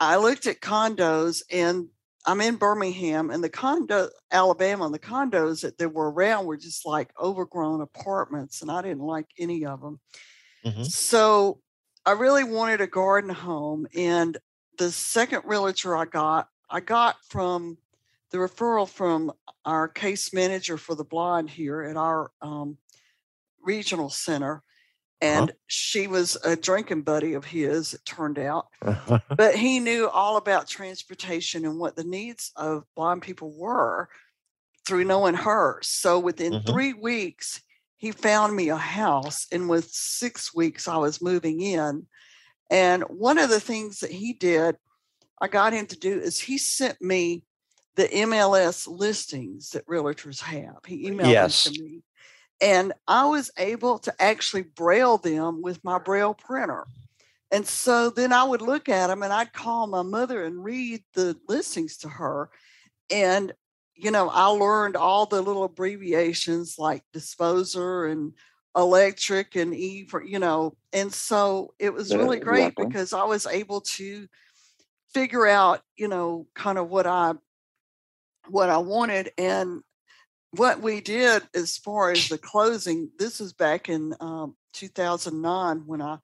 I looked at condos and I'm in Birmingham and the condo, Alabama, and the condos that there were around were just like overgrown apartments, and I didn't like any of them. Mhm. So I really wanted a garden home. And the second realtor I got, I got from the referral from our case manager for the blind here at our um, regional center. And she was a drinking buddy of his, it turned out <laughs> but he knew all about transportation and what the needs of blind people were through knowing her. So within Mhm. three weeks, he found me a house, and with six weeks, I was moving in. And one of the things that he did, I got him to do is he sent me the MLS listings that realtors have. He emailed Yes. them to me. And I was able to actually braille them with my braille printer. And so then I would look at them and I'd call my mother and read the listings to her. And, you know, I learned all the little abbreviations like disposer and electric and E for, you know, and so it was Yeah, really great exactly. because I was able to figure out, you know, kind of what I what I wanted and what we did as far as the closing. This is back in um, 2009 when I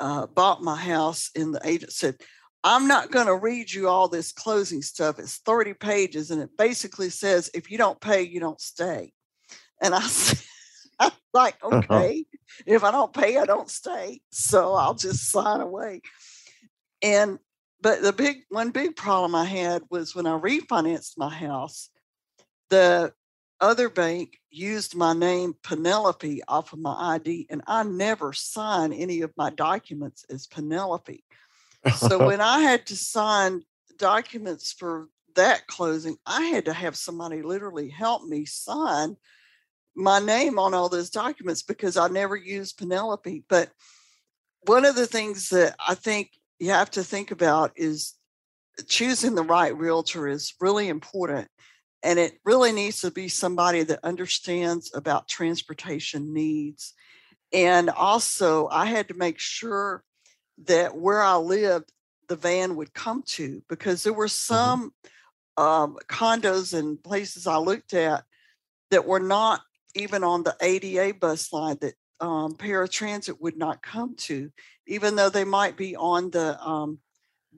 uh, bought my house, and the agent said, I'm not going to read you all this closing stuff. It's 30 pages, and it basically says if you don't pay, you don't stay. And I <laughs> said, like, uh-huh. okay, uh-huh. if I don't pay, I don't stay. So I'll just sign away. And but the big one big problem I had was when I refinanced my house, the other bank used my name Penelope off of my ID, and I never sign any of my documents as Penelope. So <laughs> when I had to sign documents for that closing, I had to have somebody literally help me sign my name on all those documents because I never used Penelope. But one of the things that I think you have to think about is choosing the right realtor is really important and it really needs to be somebody that understands about transportation needs and also i had to make sure that where i lived the van would come to because there were mm-hmm. some um, condos and places i looked at that were not even on the ada bus line that um, paratransit would not come to even though they might be on the um,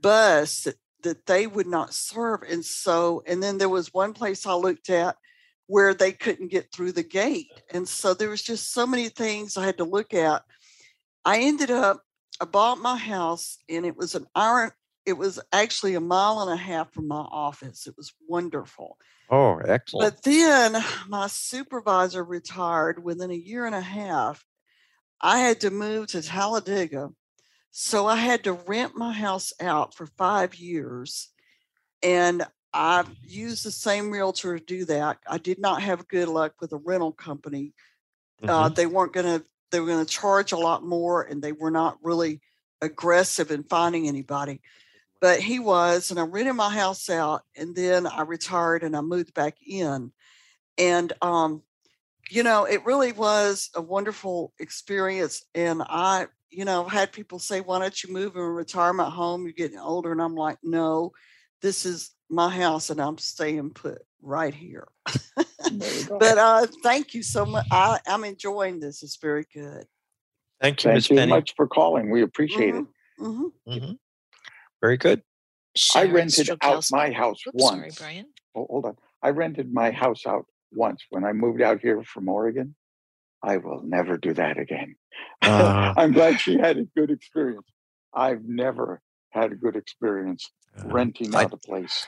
bus that, that they would not serve. And so, and then there was one place I looked at where they couldn't get through the gate. And so there was just so many things I had to look at. I ended up, I bought my house and it was an hour, it was actually a mile and a half from my office. It was wonderful. Oh, excellent. But then <sighs> my supervisor retired within a year and a half. I had to move to Talladega so I had to rent my house out for five years. And I used the same realtor to do that. I did not have good luck with a rental company. Uh, mm-hmm. Uh, they weren't going to, they were going to charge a lot more and they were not really aggressive in finding anybody. But he was, and I rented my house out and then I retired and I moved back in. And, um, you know, it really was a wonderful experience. And I you know, had people say, why don't you move in a retirement home? You're getting older. And I'm like, no, this is my house and I'm staying put right here. <laughs> but uh, thank you so much. I, am enjoying this. It's very good. Thank you, Thank you Penny. much for calling. We appreciate mm-hmm. it. Mm-hmm. Mm-hmm. Very good. Sharon I rented out my house Oops, once. Sorry, Brian. Oh, hold on. I rented my house out once when I moved out here from Oregon. I will never do that again. Uh, <laughs> I'm glad she had a good experience. I've never had a good experience uh, renting out a place.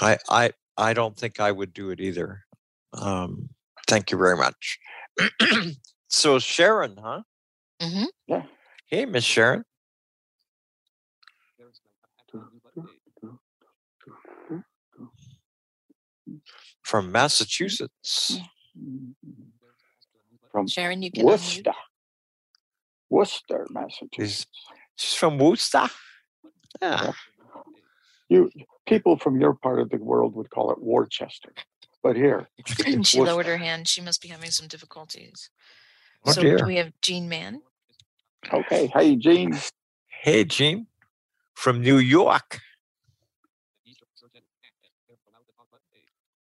I, I, I don't think I would do it either. Um, thank you very much. <clears throat> so Sharon, huh? Mm-hmm. Yeah. Hey, Miss Sharon. From Massachusetts. Mm-hmm. From Sharon, you can Worcester. Unmute. Worcester, Massachusetts. She's from Worcester. Yeah. You people from your part of the world would call it Worcester, but here <laughs> she Worcester. lowered her hand. She must be having some difficulties. Oh, so dear. we have Jean Mann? Okay. Hey, Jean. Hey, Jean, from New York.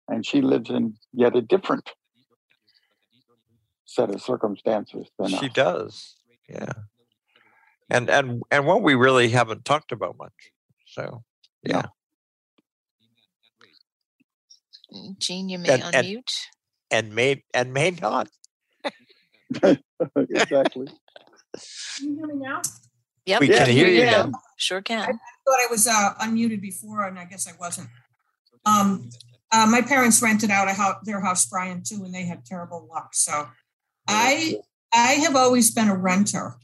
And she lives in yet a different set of circumstances than she us. does. Yeah. And and and what we really haven't talked about much. So yeah. Mm, Jean, you may and, unmute. And, and may and may not. <laughs> exactly. Can you hear me now? Yep. We can hear you now. Sure can. I thought I was uh, unmuted before, and I guess I wasn't. Um, uh, my parents rented out house, their house, Brian, too, and they had terrible luck. So I I have always been a renter.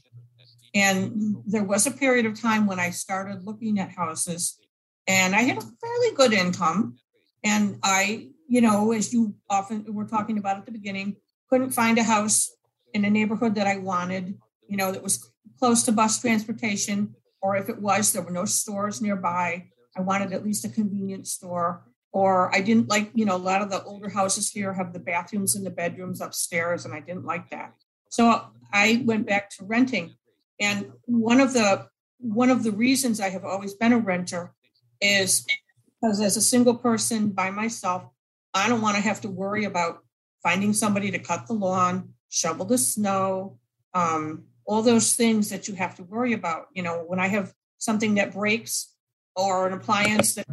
And there was a period of time when I started looking at houses and I had a fairly good income. And I, you know, as you often were talking about at the beginning, couldn't find a house in a neighborhood that I wanted, you know, that was close to bus transportation. Or if it was, there were no stores nearby. I wanted at least a convenience store. Or I didn't like, you know, a lot of the older houses here have the bathrooms and the bedrooms upstairs, and I didn't like that. So I went back to renting. And one of the one of the reasons I have always been a renter is because as a single person by myself, I don't want to have to worry about finding somebody to cut the lawn, shovel the snow, um, all those things that you have to worry about. You know, when I have something that breaks or an appliance that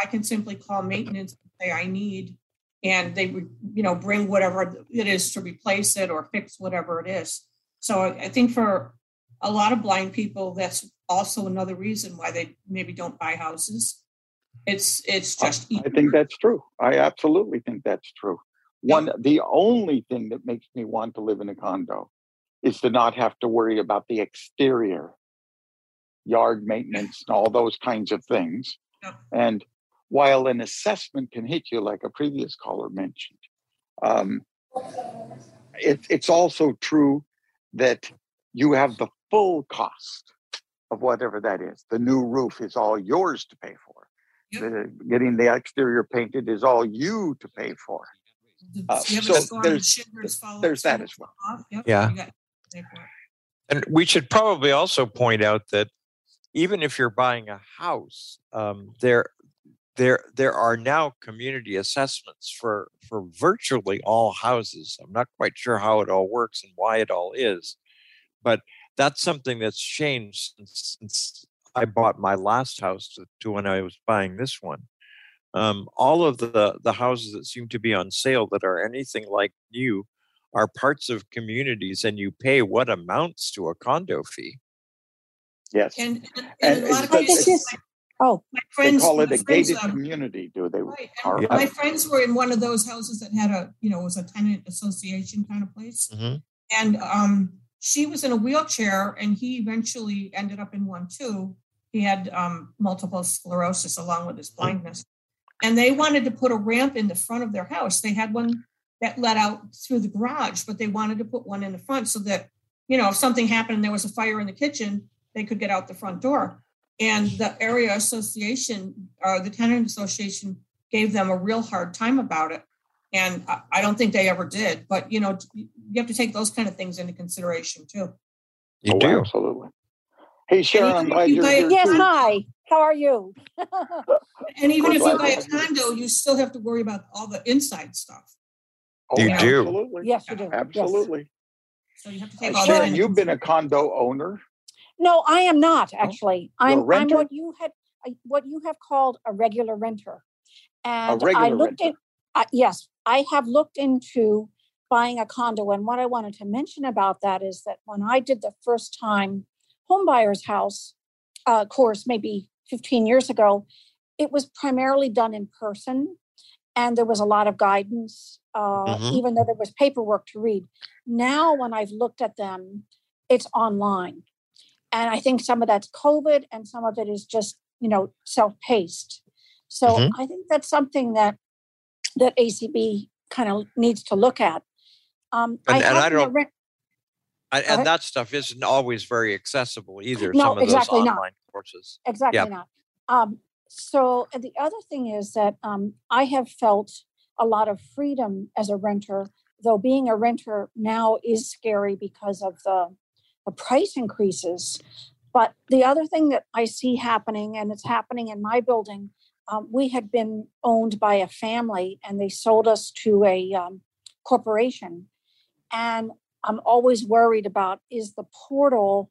I can simply call maintenance and say I need, and they would, you know, bring whatever it is to replace it or fix whatever it is. So I think for a lot of blind people, that's also another reason why they maybe don't buy houses. It's it's just. I think that's true. I absolutely think that's true. One, the only thing that makes me want to live in a condo is to not have to worry about the exterior yard maintenance and all those kinds of things. And while an assessment can hit you, like a previous caller mentioned, um, it, it's also true that you have the full cost of whatever that is. The new roof is all yours to pay for. The, getting the exterior painted is all you to pay for. Uh, so there's, there's that as well. Yeah. And we should probably also point out that even if you're buying a house, um, there there there are now community assessments for for virtually all houses. I'm not quite sure how it all works and why it all is, but that's something that's changed since, since I bought my last house to, to when I was buying this one. Um, all of the the houses that seem to be on sale that are anything like new are parts of communities, and you pay what amounts to a condo fee. Yes. And, and, and a lot of cases, my, oh, my friends, they call it a friends, gated um, community, do they? Right. Are- And my friends were in one of those houses that had a, you know, was a tenant association kind of place. Mhm. And um, she was in a wheelchair and he eventually ended up in one too. He had um, multiple sclerosis along with his blindness. And they wanted to put a ramp in the front of their house. They had one that led out through the garage, but they wanted to put one in the front so that, you know, if something happened and there was a fire in the kitchen, they could get out the front door. And the area association, or the tenant association, gave them a real hard time about it. And I, I don't think they ever did. But you know, you have to take those kind of things into consideration too. You Oh, do. absolutely. Hey Sharon, I'm glad you you're buy- here. yes, too. hi. How are you? <laughs> And even if you buy a condo, you still have to worry about all the inside stuff. Oh, You do. Absolutely. yes, you do. Yes. Absolutely. So you have to Uh, take all that. Sharon, into you've been a condo owner. No, I am not actually. You're a I'm I'm what you had what you have called a regular renter. And I regular looked renter. in uh, yes, I have looked into buying a condo and what I wanted to mention about that is that when I did the first time home buyer's house uh, course maybe 15 years ago, it was primarily done in person and there was a lot of guidance uh, Mhm. even though there was paperwork to read. Now when I've looked at them, it's online and i think some of that's covid and some of it is just you know self-paced so Mhm. i think that's something that that acb kind of needs to look at um And- and I have been a don't- rent- And, and that stuff isn't always very accessible either. No, some of exactly those not. online courses. exactly not um so and the other thing is that um i have felt a lot of freedom as a renter though being a renter now is scary because of the the price increases. But the other thing that i see happening and it's happening in my building um, we had been owned by a family and they sold us to a um, corporation. And i'm always worried about is the portal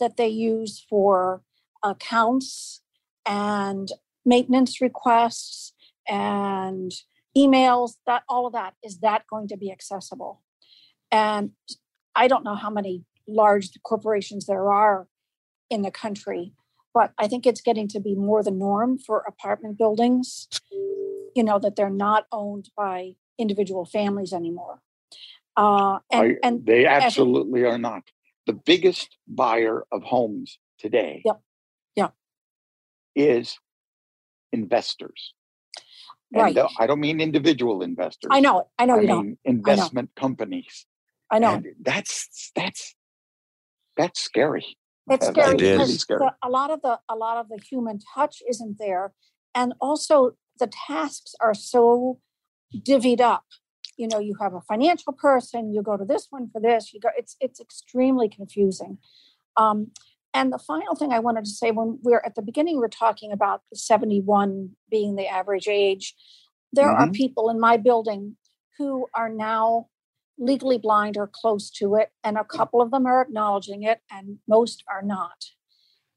that they use for accounts and maintenance requests and emails that all of that is that going to be accessible? And i don't know how many large corporations there are in the country but i think it's getting to be more the norm for apartment buildings you know that they're not owned by individual families anymore uh, and I- and they absolutely are not. The biggest buyer of homes today Yep. Yep. is investors. Right. And I don't mean individual investors. i know i know I you don't mean investment companies. i know And that's that's that's scary. It's scary It is. because the, a lot of the a lot of the human touch isn't there, and also the tasks are so divvied up. You know, you have a financial person, you go to this one for this. You go. It's it's extremely confusing, um, and the final thing I wanted to say when we're at the beginning, we are talking about the 71 being the average age. There mm-hmm. are people in my building who are now legally blind or close to it, and a couple of them are acknowledging it, and most are not.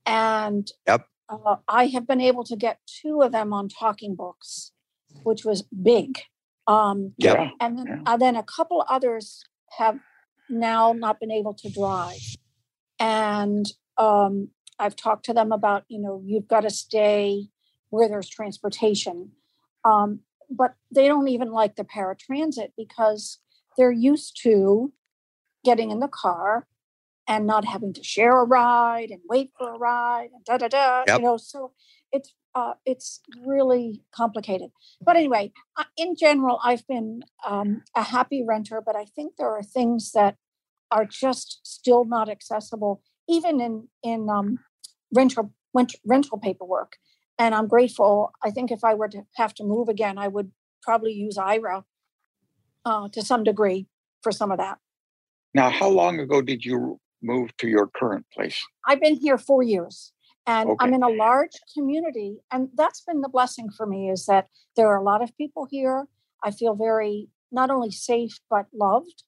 And yep. uh, I have been able to get two of them on talking books, which was big. Um, yeah. And then, yeah. Uh, then a couple others have now not been able to drive. And um, I've talked to them about, you know, you've got to stay where there's transportation. Um, but they don't even like the paratransit because they're used to getting in the car and not having to share a ride and wait for a ride and da da da. Yep. You know, so it's uh, it's really complicated. But anyway, in general, I've been um, a happy renter, but I think there are things that are just still not accessible, even in in um, rental rental paperwork. And I'm grateful. I think if I were to have to move again, I would probably use Aira uh, to some degree for some of that. Now, how long ago did you move to your current place? I've been here four years and okay. i'm in a large community and that's been the blessing for me is that there are a lot of people here i feel very not only safe but loved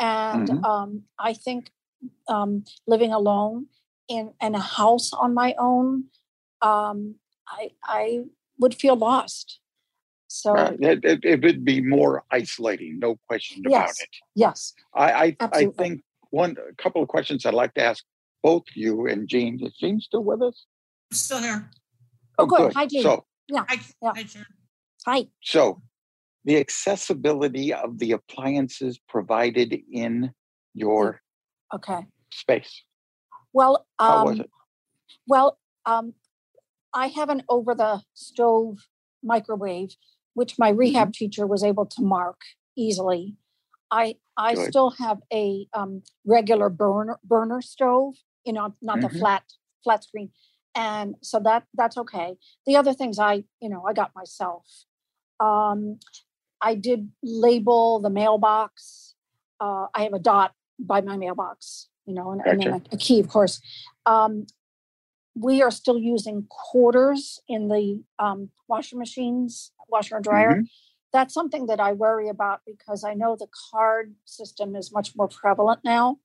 and mm-hmm. um, i think um, living alone in, in a house on my own um, I, I would feel lost so uh, it, it, it, would be more isolating no question yes, about it yes i I, I think one a couple of questions i'd like to ask both you and Jean. Is Jean still with us? I'm Still here. Oh, good. Hi, Jean. So, yeah. Hi, yeah. Hi. So, the accessibility of the appliances provided in your okay space. Well, um, how was um, it? Well, um, I have an over the stove microwave, which my rehab mm-hmm. teacher was able to mark easily. I I Good. still have a um, regular burner burner stove, you know, not mm-hmm. the flat flat screen, and so that that's okay. The other things I you know I got myself. Um, I did label the mailbox. Uh, I have a dot by my mailbox, you know, and, gotcha. and then a, a, key, of course. Um, we are still using quarters in the um, washer machines, washer and dryer. Mm-hmm that's something that I worry about because I know the card system is much more prevalent now.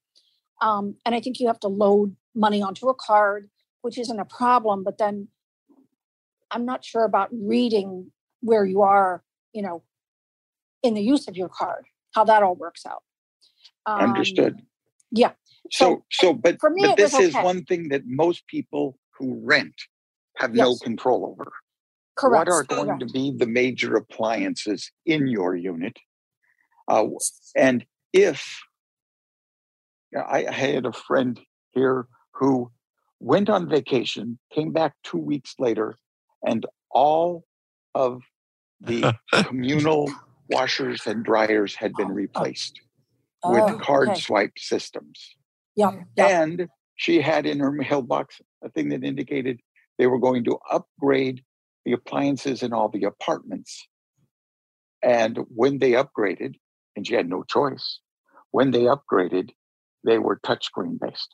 Um, and I think you have to load money onto a card, which isn't a problem. But then I'm not sure about reading where you are, you know, in the use of your card, how that all works out. Um, Understood. Yeah. So, so, but, for me, but this okay. is one thing that most people who rent have yes. no control over. Correct. What are going Correct. to be the major appliances in your unit? Uh, and if I had a friend here who went on vacation, came back two weeks later, and all of the communal washers and dryers had been <laughs> replaced oh, with card okay. swipe systems. Yeah, yeah. And she had in her mailbox a thing that indicated they were going to upgrade the appliances in all the apartments. And when they upgraded, and she had no choice, when they upgraded, they were touchscreen based.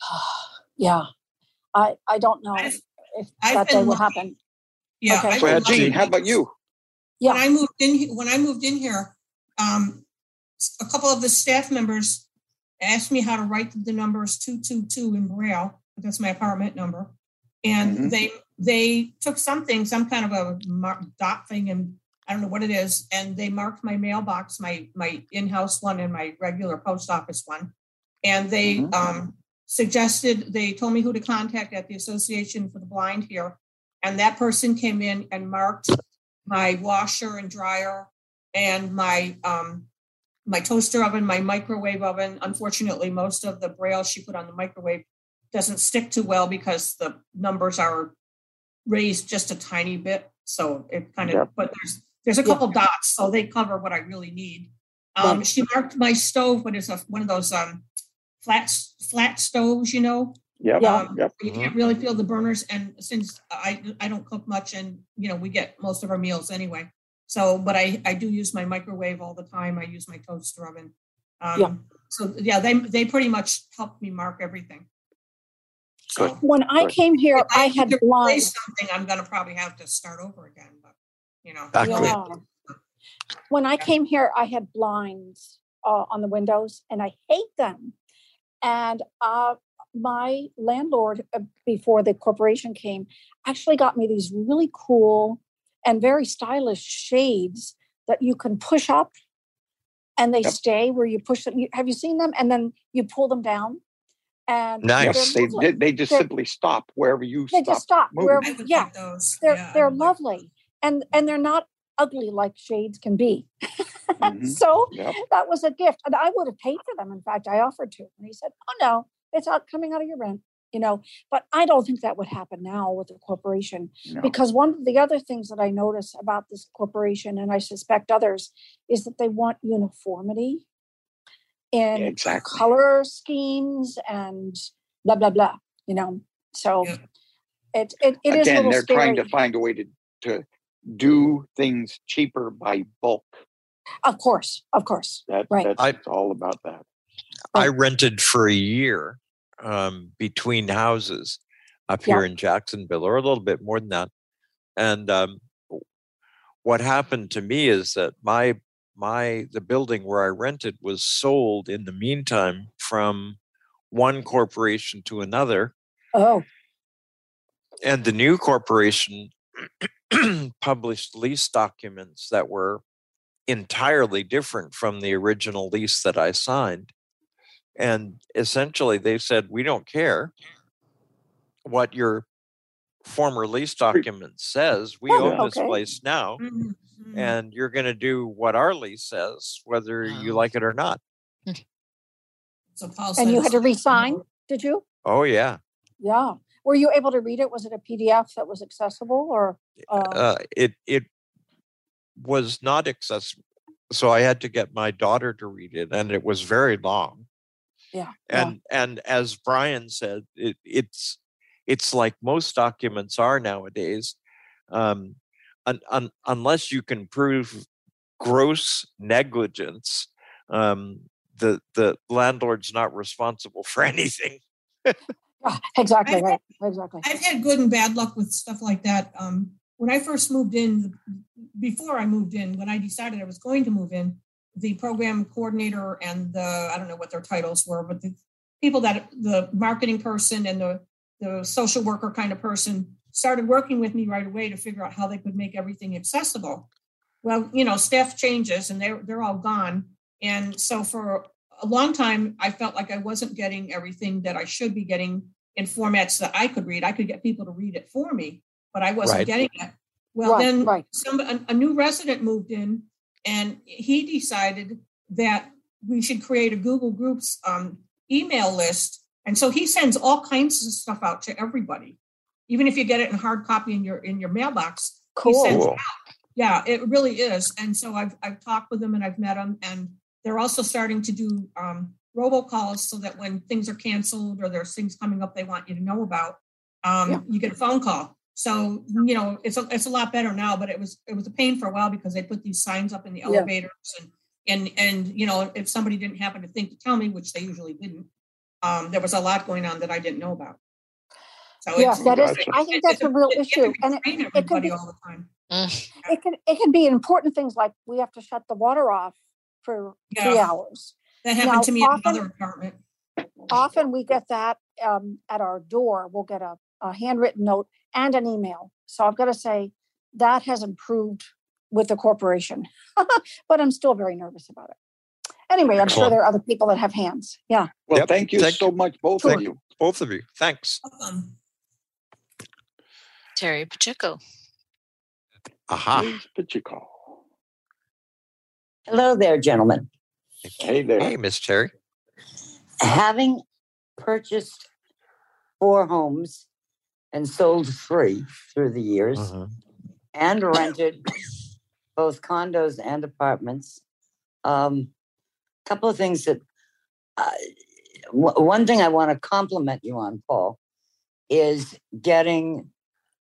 <sighs> yeah. I, I don't know if, if that day will happen. Yeah. Okay. So, Jean, how about you? Yeah. When I moved in, when I moved in here, um, a couple of the staff members asked me how to write the numbers 222 in Braille. That's my apartment number. And mm-hmm. they they took something, some kind of a dot thing, and I don't know what it is, and they marked my mailbox, my my in-house one and my regular post office one, and they mm-hmm. um, suggested they told me who to contact at the Association for the Blind here, and that person came in and marked my washer and dryer and my um, my toaster oven, my microwave oven. Unfortunately, most of the braille she put on the microwave doesn't stick too well because the numbers are raised just a tiny bit. So it kind of, yeah. but there's there's a couple yeah. dots, so they cover what I really need. Um, she marked my stove, but it's a one of those um, flat flat stoves, you know. Yep. Um, yep. You can't really feel the burners, and since I I don't cook much, and you know we get most of our meals anyway. So, but I I do use my microwave all the time. I use my toaster oven. Um, yeah. So yeah, they they pretty much helped me mark everything. So When I Good. came here, if I need had to replace blinds. Something, I'm gonna probably have to start over again, but, you know. Back we'll with- have- Yeah. When I came here, I had blinds uh, on the windows and I hate them. And uh, my landlord, uh, before the corporation came, actually got me these really cool and very stylish shades that you can push up and they Yep. stay where you push them. You, have you seen them? And then you pull them down. And they're Nice. They, they, they just They're- simply stop wherever you they stop. just stop moving. wherever I would yeah those. they're Yeah, they're would like those. lovely and and they're not ugly like shades can be <laughs> Mhm. so Yep. that was a gift and i would have paid for them in fact i offered to and he said oh no it's out coming out of your rent you know but i don't think that would happen now with a corporation No. because one of the other things that i notice about this corporation and i suspect others is that they want uniformity in Exactly. color schemes and blah blah blah you know so Yeah. it, it, it is a Again, little they're scary. trying to find a way to, to do things cheaper by bulk. Of course, of course. That, Right. That's I- it's all about that. I rented for a year um, between houses up Yeah. here in Jacksonville, or a little bit more than that. And um, what happened to me is that my my the building where I rented was sold in the meantime from one corporation to another, Oh, and the new corporation <clears throat> published lease documents that were entirely different from the original lease that I signed. And essentially, they said, We don't care what your former lease document says. We Oh, own this place now, Mhm, mhm. and you're going to do what our lease says, whether you Oh. like it or not. So Paul and you had to resign, did you? Oh, yeah. Yeah. Were you able to read it? Was it a PDF that was accessible or? Uh, uh, it it was not accessible so i had to get my daughter to read it and it was very long yeah. yeah. and and as brian said it, it's it's like most documents are nowadays um, un, un, unless you can prove gross negligence um, the the landlord's not responsible <laughs> for anything exactly I've right. Exactly. I've had good and bad luck with stuff like that. Um, when I first moved in, before I moved in, when I decided I was going to move in, the program coordinator and the, I don't know what their titles were, but the people that, the marketing person and the, the social worker kind of person started working with me right away to figure out how they could make everything accessible. Well, you know, staff changes and they're, they're all gone. And so for a long time, I felt like I wasn't getting everything that I should be getting in formats that I could read. I could get people to read it for me, but I wasn't Right. getting it. Well, Right, then right. some a, a new resident moved in, and he decided that we should create a Google Groups um, email list, and so he sends all kinds of stuff out to everybody, even if you get it in hard copy in your in your mailbox. Cool. sends it out. Yeah, it really is. And so I've I've talked with them and I've met them, and they're also starting to do um, robocalls so that when things are canceled or there's things coming up they want you to know about, um, Yeah. you get a phone call. So you know it's a it's a lot better now, but it was it was a pain for a while because they put these signs up in the Yeah. elevators and and and you know if somebody didn't happen to think to tell me, which they usually didn't, um, there was a lot going on that I didn't know about. So Yes, it's, that is. Gotcha. I think that's it's a real you have to issue, and it, it can be all the time. Mm. it can it can be important things like we have to shut the water off for three hours. That happened Now, to me in another apartment. Often we get that um, at our door. We'll get a, a handwritten note and an email. So I've got to say that has improved with the corporation, <laughs> but I'm still very nervous about it. Anyway, I'm sure there are other people that have hands. Yeah. Well, Yep, thank you thank so much, both Sure. of you. both of you thanks Welcome. Terry Pacheco. aha Ms. Pacheco. Hello there, gentlemen. Hey there. hey miss terry Having purchased four homes and sold three through the years Mhm. and rented both condos and apartments, um, a couple of things that uh, w- one thing I want to compliment you on, Paul, is getting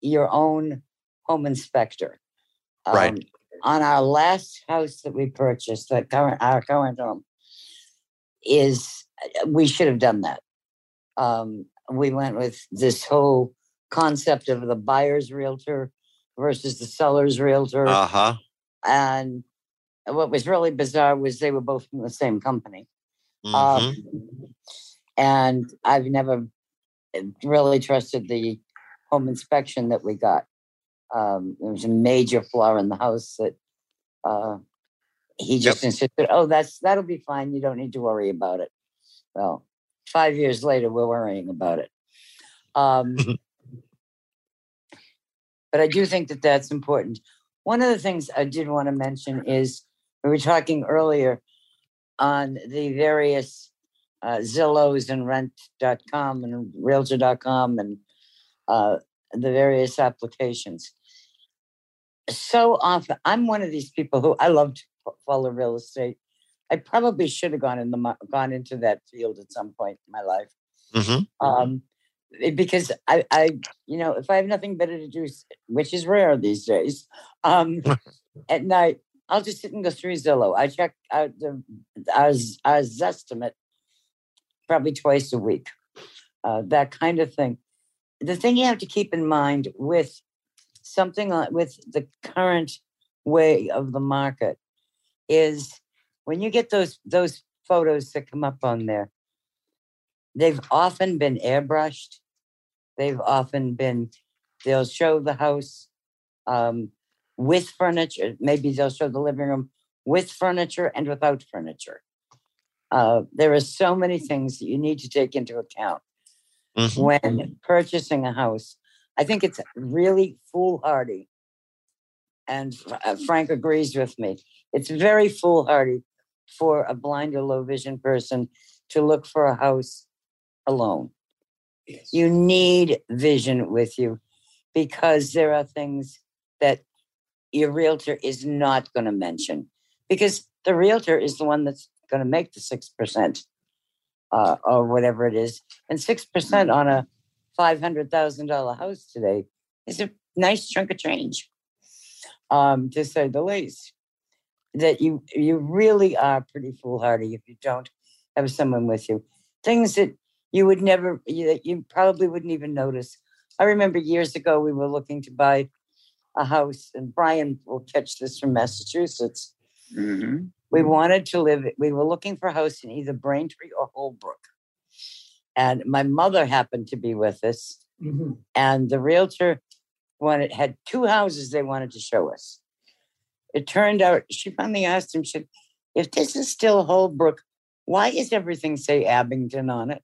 your own home inspector. Right. Um, on our last house that we purchased, the current our current home, is we should have done that. Um, we went with this whole concept of the buyer's realtor versus the seller's realtor. Uh huh. And what was really bizarre was they were both from the same company. Mm-hmm. Um, and I've never really trusted the home inspection that we got. Um, there was a major flaw in the house that uh, he just insisted, "Oh, that's that'll be fine. You don't need to worry about it." Well, five years later, we're worrying about it. Um, but I do think that that's important. One of the things I did want to mention is we were talking earlier on the various uh, Zillows and rent.com and realtor.com and uh, the various applications. So often, I'm one of these people who I love to follow real estate. I probably should have gone in the gone into that field at some point in my life hmm um, eh, because I, I, you know, if I have nothing better to do, which is rare these days, um, <laughs> at night I'll just sit and go through Zillow. I check out the our, our Zestimate probably twice a week, uh, that kind of thing. The thing you have to keep in mind with something like with the current way of the market is when you get those those photos that come up on there they've often been airbrushed. They've often been, they'll show the house um, with furniture. Maybe they'll show the living room with furniture and without furniture. Uh, there are so many things that you need to take into account Mhm. when purchasing a house. I think it's really foolhardy. And uh, Frank agrees with me. It's very foolhardy for a blind or low vision person to look for a house alone. You need vision with you because there are things that your realtor is not going to mention because the realtor is the one that's going to make the 6% uh, or whatever it is. And 6% on a $500,000 house today is a nice chunk of change, um, to say the least. That you you really are pretty foolhardy if you don't have someone with you. Things that you would never you, that you probably wouldn't even notice. I remember years ago we were looking to buy a house, and Brian will catch this from Massachusetts. Mhm. We wanted to live. We were looking for a house in either Braintree or Holbrook, and my mother happened to be with us. And the realtor wanted had two houses they wanted to show us. It turned out she finally asked him, she said, if this is still Holbrook, why is everything say Abington on it?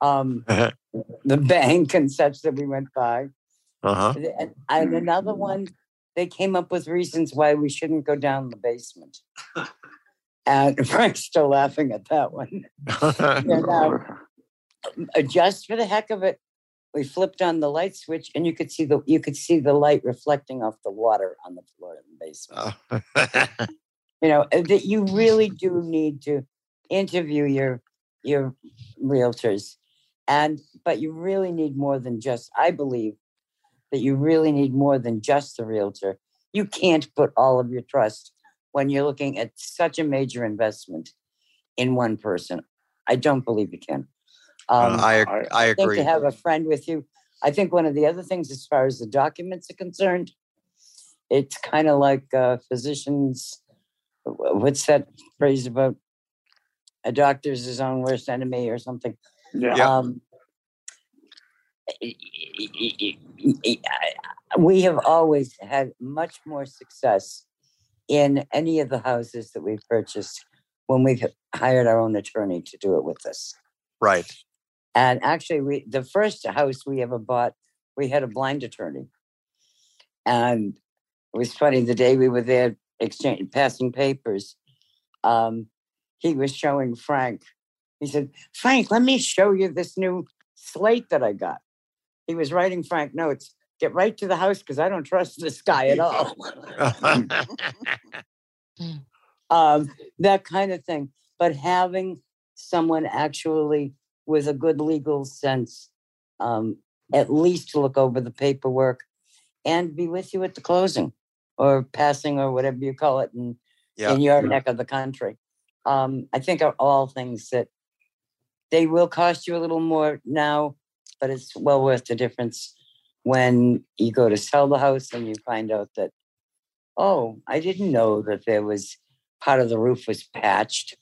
Um, the <laughs> bank and such that we went by. Uh-huh. And, and another one, they came up with reasons why we shouldn't go down the basement. And <laughs> Frank's still laughing at that one. <laughs> And, um, uh, just for the heck of it, we flipped on the light switch, and you could see the you could see the light reflecting off the water on the floor in the basement. <laughs> You know uh, that you really do need to interview your your realtors, and but you really need more than just. I believe that you really need more than just the realtor. You can't put all of your trust when you're looking at such a major investment in one person. I don't believe you can. Uh, Um, I ag- I think agree. to have a friend with you. I think one of the other things, as far as the documents are concerned, it's kind of like uh, physicians. What's that phrase about? A doctor's his own worst enemy, or something. Yeah. Yeah. Um, we have always had much more success in any of the houses that we've purchased when we've hired our own attorney to do it with us. Right. And actually, we the first house we ever bought, we had a blind attorney. And it was funny, the day we were there exchange passing papers, um, he was showing Frank. He said, Frank, let me show you this new slate that I got. He was writing Frank notes. Get right to the house because I don't trust this guy at <laughs> all. <laughs> um, that kind of thing. But having someone actually with a good legal sense, um, at least to look over the paperwork and be with you at the closing or passing or whatever you call it in, Yeah. in your neck of the country. Um, I think are all things that they will cost you a little more now, but it's well worth the difference when you go to sell the house and you find out that, oh, I didn't know that there was part of the roof was patched,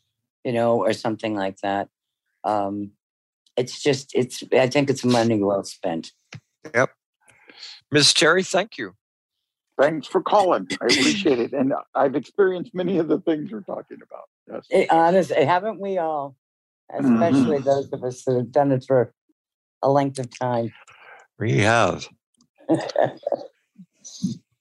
you know, or something like that. Um, it's just, it's, I think it's money well spent. Yep. Ms. Terry, thank you. Thanks for calling. I <clears throat> appreciate it. And I've experienced many of the things you're talking about. Yes. It, honestly, haven't we all? Especially those of us that have done it for a length of time. We have.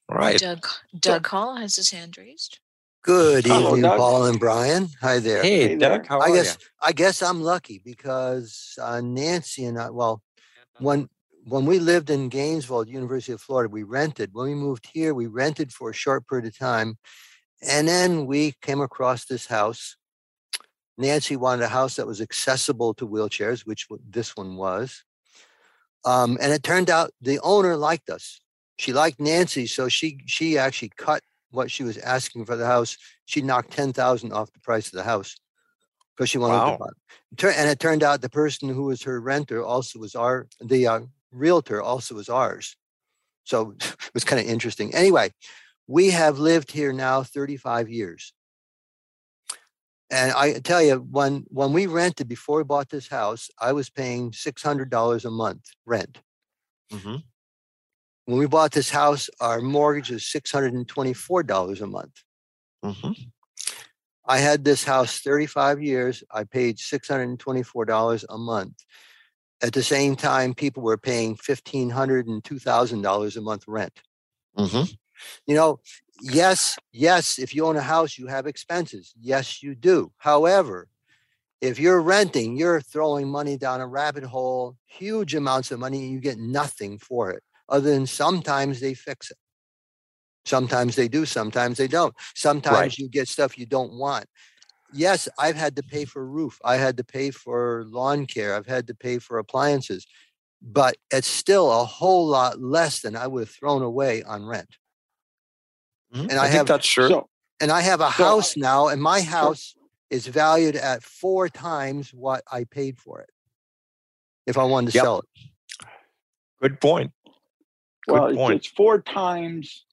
Right. Doug, Doug Hall has his hand raised. Good Hello, evening, Doug. Paul and Brian. Hi there. Hey, Hey Doug, there. how I are guess I guess I'm lucky because uh, Nancy and I. Well, when when we lived in Gainesville at University of Florida, we rented. When we moved here, we rented for a short period of time, and then we came across this house. Nancy wanted a house that was accessible to wheelchairs, which this one was. Um, and it turned out the owner liked us. She liked Nancy, so she she actually cut what she was asking for the house. She knocked ten thousand off the price of the house because she wanted Wow. to buy. it. And it turned out the person who was her renter also was our the uh, realtor also was ours. So <laughs> it was kind of interesting. Anyway, we have lived here now 35 years. And I tell you, when when we rented before we bought this house, I was paying six hundred dollars a month rent. Mhm. When we bought this house, our mortgage was six hundred and twenty-four dollars a month. Mhm. I had this house 35 years. I paid $624 a month. At the same time, people were paying $1,500 and $2,000 a month rent. Mhm. You know, yes, yes, if you own a house, you have expenses. Yes, you do. However, if you're renting, you're throwing money down a rabbit hole, huge amounts of money, and you get nothing for it, other than sometimes they fix it. Sometimes they do, sometimes they don't. Sometimes you get stuff you don't want. Yes, I've had to pay for roof. I had to pay for lawn care. I've had to pay for appliances, but it's still a whole lot less than I would have thrown away on rent. Mhm. And I, I think have that's sure. So, and I have a So, house now, and my house is valued at four times what I paid for it. If I wanted to Yep. sell it. Good point. Good well, point. it's four times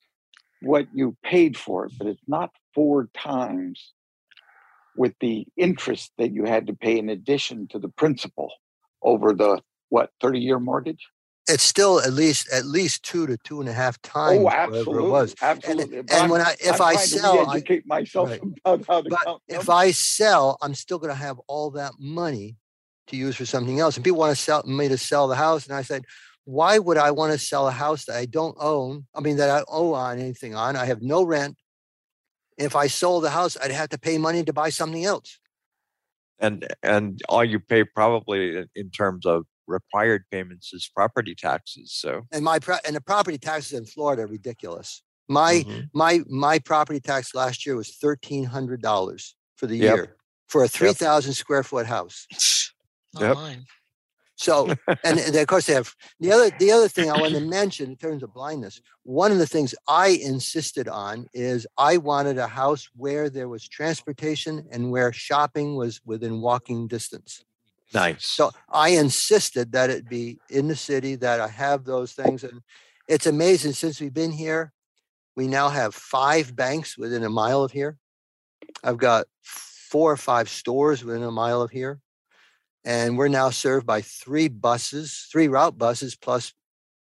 what you paid for it, but it's not four times with the interest that you had to pay in addition to the principal over the what 30 year mortgage It's still at least at least two to two and a half oh, times oh whatever absolutely it was. absolutely And, and when I if I'm I trying to sell, I, re-educate myself right. about how to but count if. I sell, I'm still going to have all that money to use for something else. And people want to sell me to sell the house, and I said, why would I want to sell a house that I don't own? I mean, that I owe on anything on. I have no rent. If I sold the house, I'd have to pay money to buy something else. And and all you pay probably in- in terms of required payments is property taxes. So And my pro- and the property taxes in Florida are ridiculous. My Mhm. my my property tax last year was thirteen hundred dollars for the Yep. year for a three thousand square foot house. Not <laughs> Yep. mine. So, and, and of course they have the other the other thing I want to mention in terms of blindness. One of the things I insisted on is I wanted a house where there was transportation and where shopping was within walking distance. Nice. So I insisted that it be in the city, that I have those things. And it's amazing since we've been here, we now have five banks within a mile of here. I've got four or five stores within a mile of here. And we're now served by three buses, three route buses plus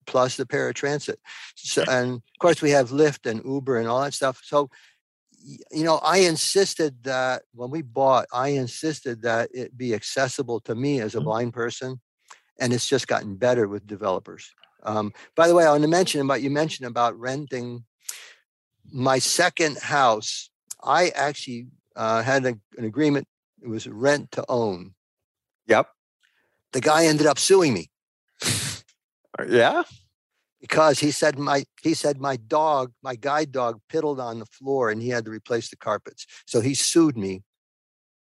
plus the paratransit. So, and of course we have Lyft and Uber and all that stuff. So you know, I insisted that when we bought, I insisted that it be accessible to me as a Mhm. blind person, and it's just gotten better with developers. Um, by the way, I want to mention about you mentioned about renting. My second house, I actually uh, had a- an agreement. It was rent to own. Yep. The guy ended up suing me Uh, Yeah. Because he said my he said my dog, my guide dog, piddled on the floor and he had to replace the carpets. So he sued me.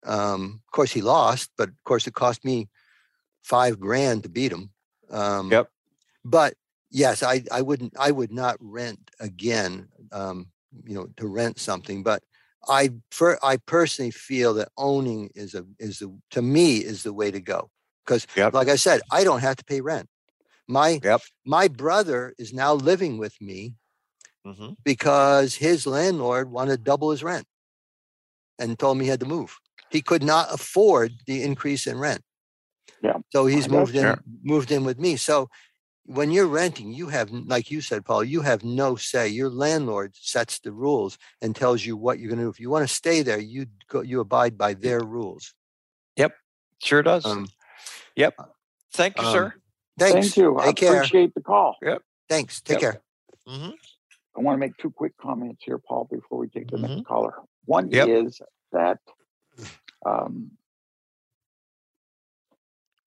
Um, of course, he lost, but of course, it cost me five grand to beat him. Um, Yep. But yes, I I wouldn't I would not rent again. Um, you know, to rent something, but I for I personally feel that owning is a is the to me is the way to go because Yep. like I said, I don't have to pay rent. My Yep. my brother is now living with me hmm because his landlord wanted to double his rent and told me he had to move. He could not afford the increase in rent. Yeah. So he's I moved in Sure. moved in with me. So when you're renting, you have like you said, Paul, you have no say. Your landlord sets the rules and tells you what you're gonna do. If you want to stay there, you go you abide by their rules. Yep. Sure does. Um, yep. Thank you, um, sir. Thanks. Thank you. I care. appreciate the call. Yep. Thanks. Take Yep. care. hmm I want to make two quick comments here, Paul, before we take the Mhm. next caller. One Yep. is that um,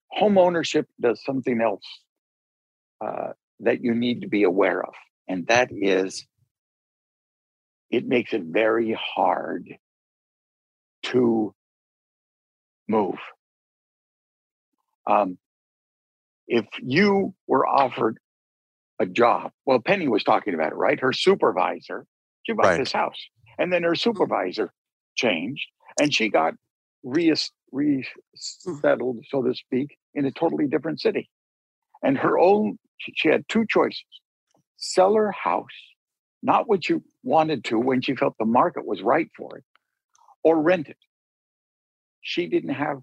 home ownership does something else uh, that you need to be aware of, and that is it makes it very hard to move. Um, if you were offered a job, well, Penny was talking about it, right? Her supervisor, she bought Right. this house, and then her mm-hmm. supervisor changed, and she got re- mm. resettled, so to speak, in a totally different city. And her own, she she had two choices: sell her house, not what you wanted to when she felt the market was right for it, or rent it. She didn't have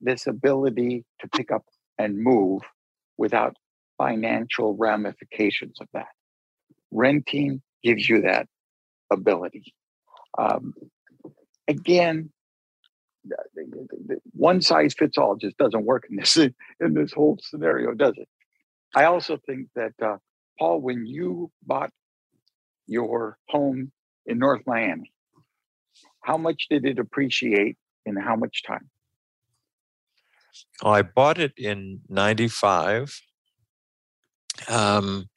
this ability to pick up and move without financial ramifications of that. Renting gives you that ability. Um, again, one size fits all just doesn't work in this in this whole scenario, does it? I also think that uh, Paul, when you bought your home in North Miami, how much did it appreciate in how much time? I bought it in 95 um,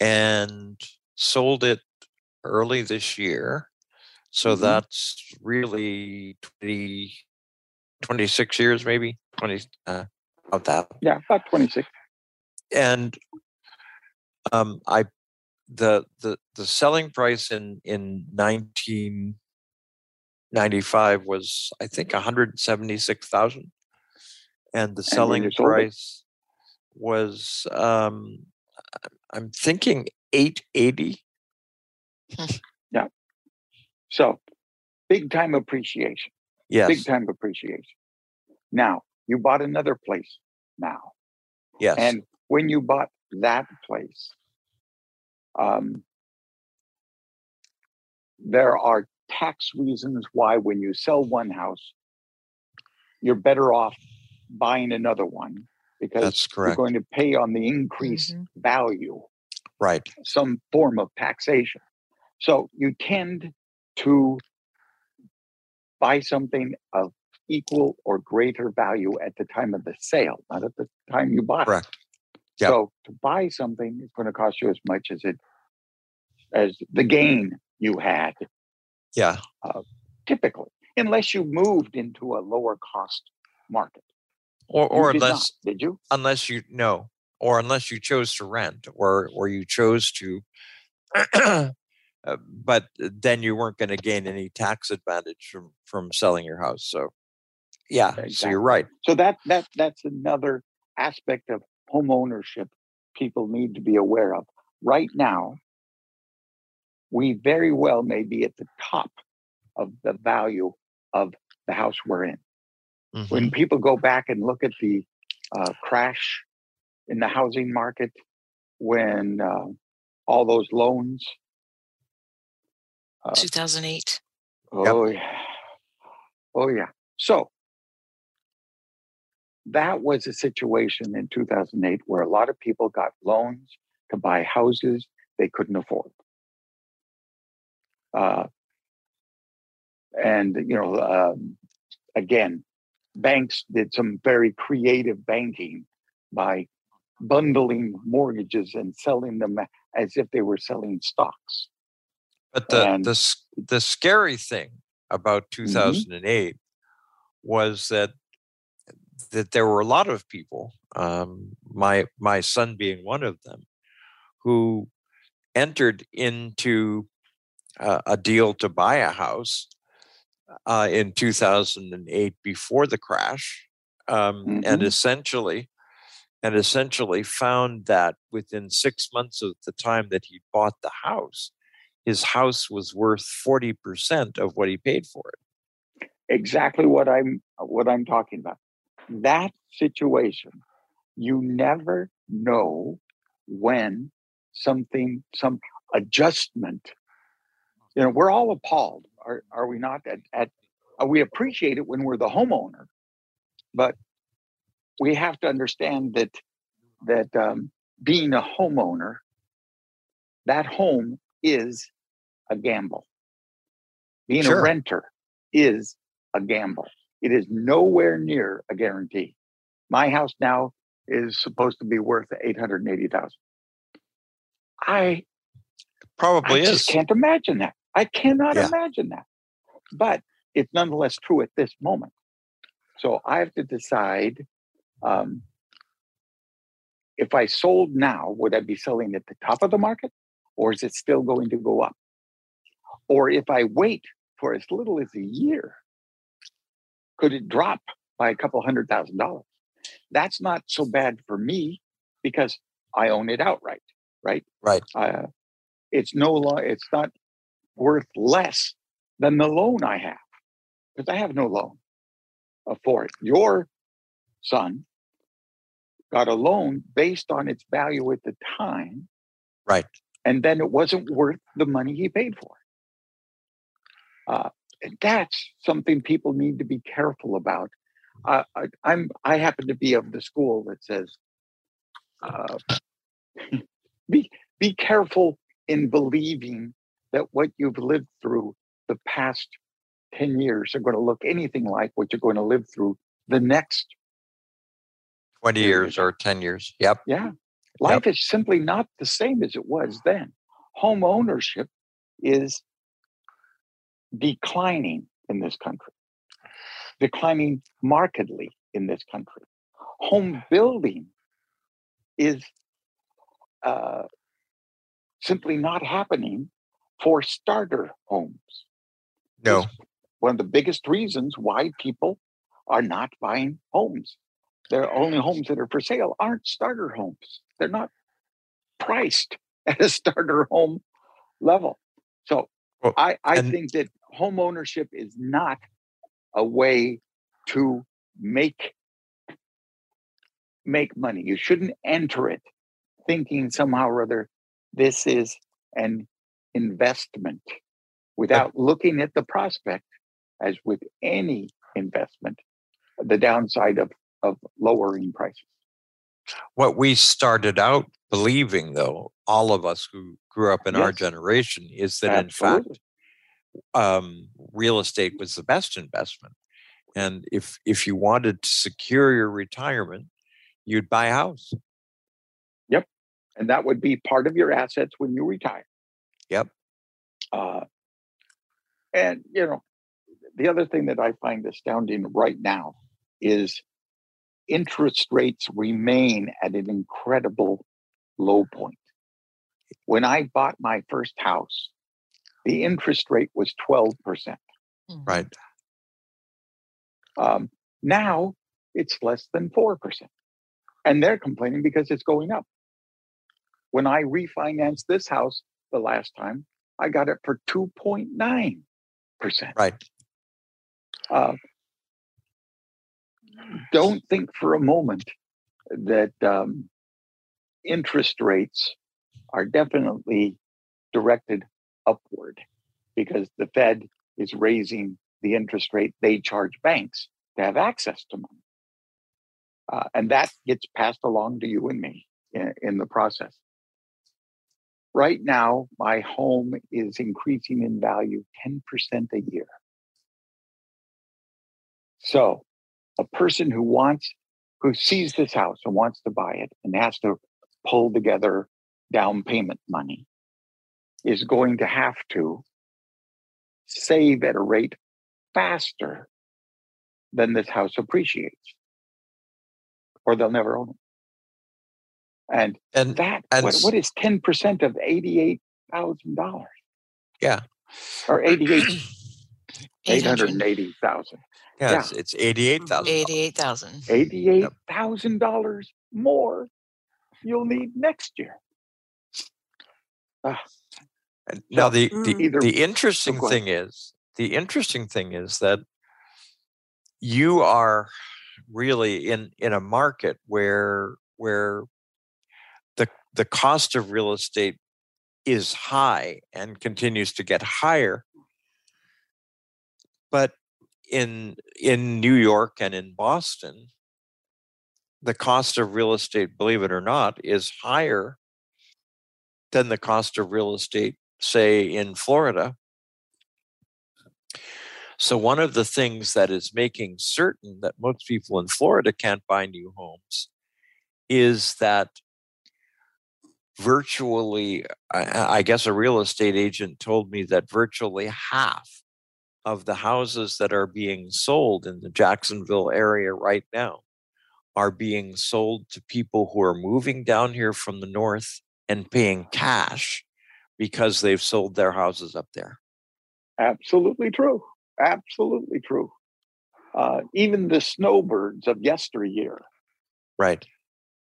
and sold it early this year. So Mhm. that's really 20, 26 years, maybe 20 uh, of that. Yeah, about 26. And um, I, the, the, the selling price in, in 1995 was, I think, 176,000. And the selling it? price was, um, I'm thinking 880. yeah. So big time appreciation. Yes. Big time appreciation. Now, you bought another place now. Yes. And when you bought that place, um, there are tax reasons why when you sell one house, you're better off buying another one because That's you're going to pay on the increased Mm-hmm. value Right. some form of taxation. So you tend to buy something of equal or greater value at the time of the sale, not at the time you bought Correct. it. Yep. So to buy something is going to cost you as much as it as the gain you had Yeah. typically, unless you moved into a lower cost market. Or, You or did not, unless, did you? unless you no, or unless you chose to rent, or or you chose to, <clears throat> uh, but then you weren't going to gain any tax advantage from from selling your house. So, yeah, so you're right. So that that that's another aspect of home ownership people need to be aware of. Right now, we very well may be at the top of the value of the house we're in. When Mhm. people go back and look at the uh, crash in the housing market, when uh, all those loans, uh, 2008. Oh yeah. Oh yeah. So that was a situation in 2008 where a lot of people got loans to buy houses they couldn't afford. Uh, and you know, um, again, banks did some very creative banking by bundling mortgages and selling them as if they were selling stocks. But the And- the the scary thing about 2008 was that that there were a lot of people, um, my my son being one of them, who entered into uh, a deal to buy a house uh, in 2008 before the crash, um, and Mhm. essentially, and essentially found that within six months of the time that he bought the house, his house was worth 40% of what he paid for it. exactly what I'm what I'm talking about. That situation, you never know when something some adjustment. You know, we're all appalled, are are we not? At, at uh, we appreciate it when we're the homeowner, but we have to understand that that um, being a homeowner, that home is a gamble. Being Sure. a renter is a gamble. It is nowhere near a guarantee. My house now is supposed to be worth eight hundred eighty thousand. I Probably I is. just can't imagine that. I cannot Yeah. imagine that. But it's nonetheless true at this moment. So I have to decide um, if I sold now, would I be selling at the top of the market or is it still going to go up? Or if I wait for as little as a year, could it drop by a couple hundred thousand dollars? That's not so bad for me because I own it outright, right? Right. Uh, it's no lo- it's not worth less than the loan I have because I have no loan for it. Your son got a loan based on its value at the time, Right. and then it wasn't worth the money he paid for it. Uh, and that's something people need to be careful about. Uh, I, I'm I happen to be of the school that says, uh, <laughs> be be careful in believing that what you've lived through the past 10 years are going to look anything like what you're going to live through the next 20 years or 10 years. Yep. yeah life is simply not the same as it was then home ownership is declining in this country declining markedly in this country home building is uh, simply not happening for starter homes No. one of the biggest reasons why people are not buying homes. The only homes that are for sale aren't starter homes. They're not priced <laughs> at a starter home level. So Well, I, I and- think that home ownership is not a way to make make money. You shouldn't enter it thinking somehow or other this is an investment without looking at the prospect as with any investment the downside of of lowering prices What we started out believing, though, all of us who grew up in our generation, is that in fact, um, real estate was the best investment. And if if you wanted to secure your retirement, you'd buy a house. Yep. And that would be part of your assets when you retire. Yep. Uh, and, you know, the other thing that I find astounding right now is interest rates remain at an incredible low point. When I bought my first house, the interest rate was 12%. Right. Um, now it's less than 4%. And they're complaining because it's going up. When I refinanced this house the last time, I got it for 2.9%. Right. Uh, don't think for a moment that um, interest rates are definitely directed upward because the Fed is raising the interest rate they charge banks to have access to money. Uh, and that gets passed along to you and me in, in the process. Right now, my home is increasing in value 10% a year. So, a person who wants, who sees this house and wants to buy it and has to pull together down payment money is going to have to save at a rate faster than this house appreciates, or they'll never own it. And, and that and what, what is ten percent of eighty-eight thousand dollars Yeah. or <clears throat> eighty-eight Eight hundred and eighty thousand. Yeah, it's, it's eighty-eight thousand. Eighty-eight thousand. Eighty-eight thousand dollars more you'll need next year. Ah, And Now, the, the, Either- the interesting go thing is, the interesting thing is that you are really in, in a market where, where the, cost of real estate is high and continues to get higher. But in, in New York and in Boston, the cost of real estate, believe it or not, is higher than the cost of real estate, say, in Florida. So, one of the things that is making certain that most people in Florida can't buy new homes is that virtually, I, guess a real estate agent told me that virtually half of the houses that are being sold in the Jacksonville area right now are being sold to people who are moving down here from the north and paying cash because they've sold their houses up there. Absolutely true. Absolutely true. Uh, even the snowbirds of yesteryear Right.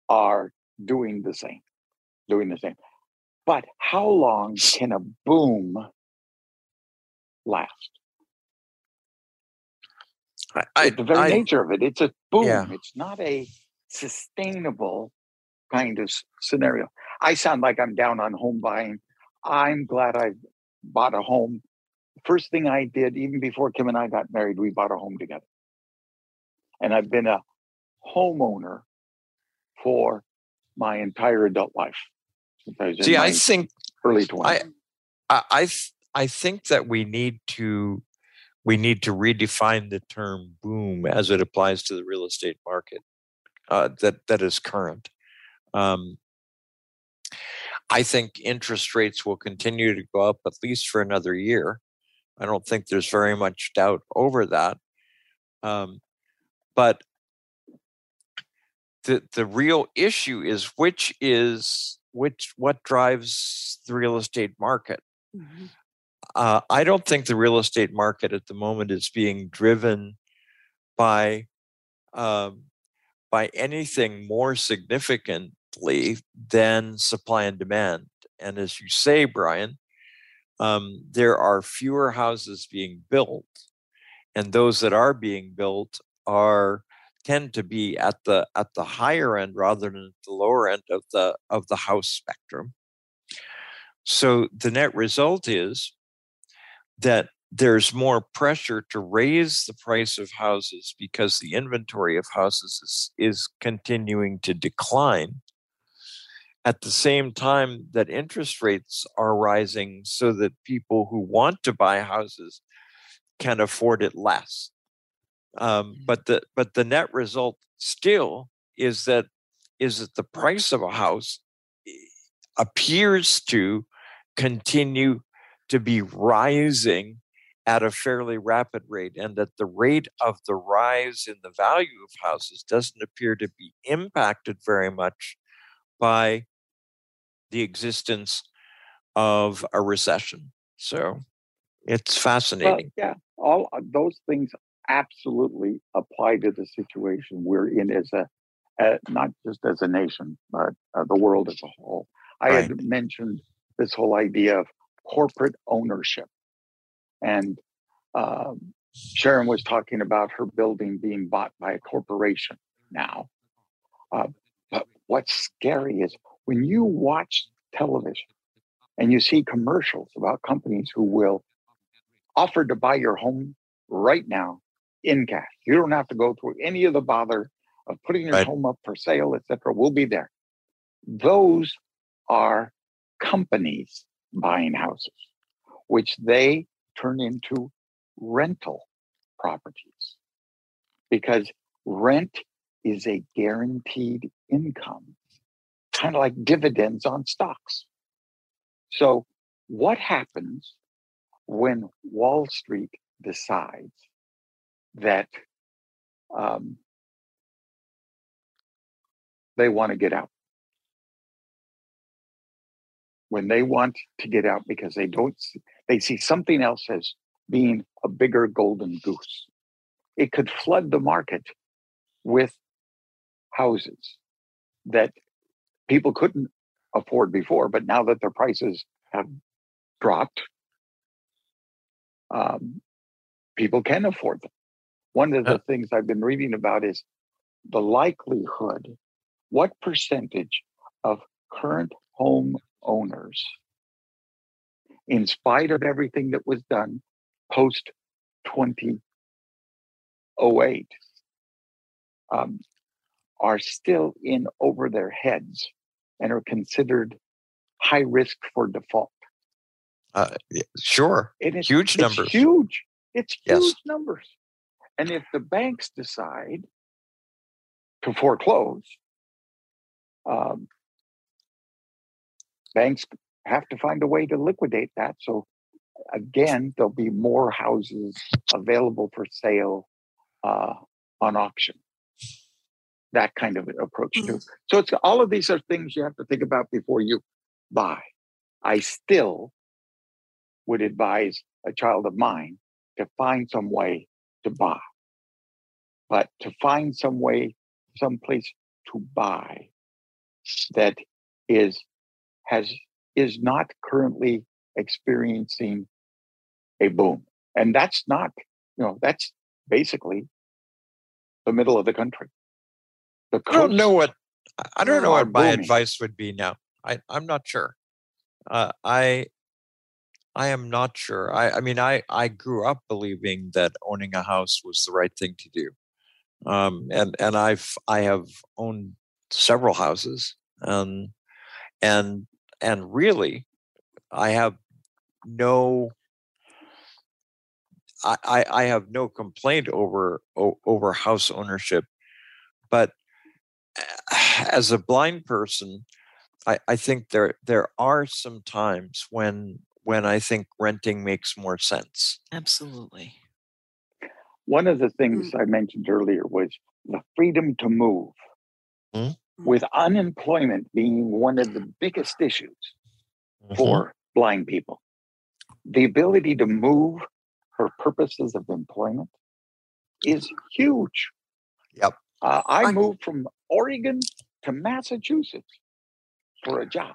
are doing the same, doing the same. But how long can a boom last? I, I, the very I- nature of it. It's a boom. Yeah. It's not a sustainable kind of scenario. I sound like I'm down on home buying. I'm glad I bought a home. First thing I did, even before Kim and I got married, we bought a home together. And I've been a homeowner for my entire adult life. I See, I think early 20s. I, I, I, I think that we need to, we need to redefine the term boom as it applies to the real estate market uh, that that is current. Um, I think interest rates will continue to go up at least for another year. I don't think there's very much doubt over that. Um, but the the real issue is which is which what drives the real estate market. Uh, I don't think the real estate market at the moment is being driven by um, by anything more significantly than supply and demand. And as you say, Brian, um, there are fewer houses being built, and those that are being built are tend to be at the at the higher end rather than the lower end of the of the house spectrum. So the net result is that there's more pressure to raise the price of houses because the inventory of houses is, is continuing to decline at the same time that interest rates are rising so that people who want to buy houses can afford it less um, but the but the net result still is that is that the price of a house eh, appears to continue to be rising at a fairly rapid rate and that the rate of the rise in the value of houses doesn't appear to be impacted very much by the existence of a recession. So it's Well, fascinating. yeah, all those things absolutely apply to the situation we're in as a, uh, not just as a nation, but uh, the world as a whole. I had mentioned this whole idea of corporate ownership, and um, Sharon was talking about her building being bought by a corporation now. Uh, but what's scary is when you watch television and you see commercials about companies who will offer to buy your home right now in cash. You don't have to go through any of the bother of putting your Right. home up for sale, etc. We'll be there. Those are companies buying houses, which they turn into rental properties because rent is a guaranteed income, kind of like dividends on stocks. So, what happens when Wall Street decides that um, they want to get out? When they want to get out because they don't, they see something else as being a bigger golden goose. It could flood the market with houses that people couldn't afford before, but now that their prices have dropped, um, people can afford them. One of the things I've been reading about is the likelihood, what percentage of current home owners, in spite of everything that was done post 2008, um, are still in over their heads and are considered high risk for default. Uh, sure. It is huge it's numbers. Huge. It's Yes. huge numbers. And if the banks decide to foreclose, um, banks have to find a way to liquidate that. So again, there'll be more houses available for sale uh, on auction. That kind of approach too. So it's all of these are things you have to think about before you buy. I still would advise a child of mine to find some way to buy. But to find some way, some place to buy that is has is not currently experiencing a boom. And that's not, you know, that's basically the middle of the country. The I don't know what I- don't know what my booming. advice would be now. I I'm not sure. Uh, I I am not sure. I I mean I I grew up believing that owning a house was the right thing to do. Um, and and I've I have owned several houses and and and really I have no I, I have no complaint over over house ownership, but as a blind person, I, I think there there are some times when when I think renting makes more sense. Absolutely. One of the things I mentioned earlier was the freedom to move, Hmm? with unemployment being one of the biggest issues Mm-hmm. for blind people. The ability to move for purposes of employment is huge. Yep. Uh, I moved from Oregon to Massachusetts for a job.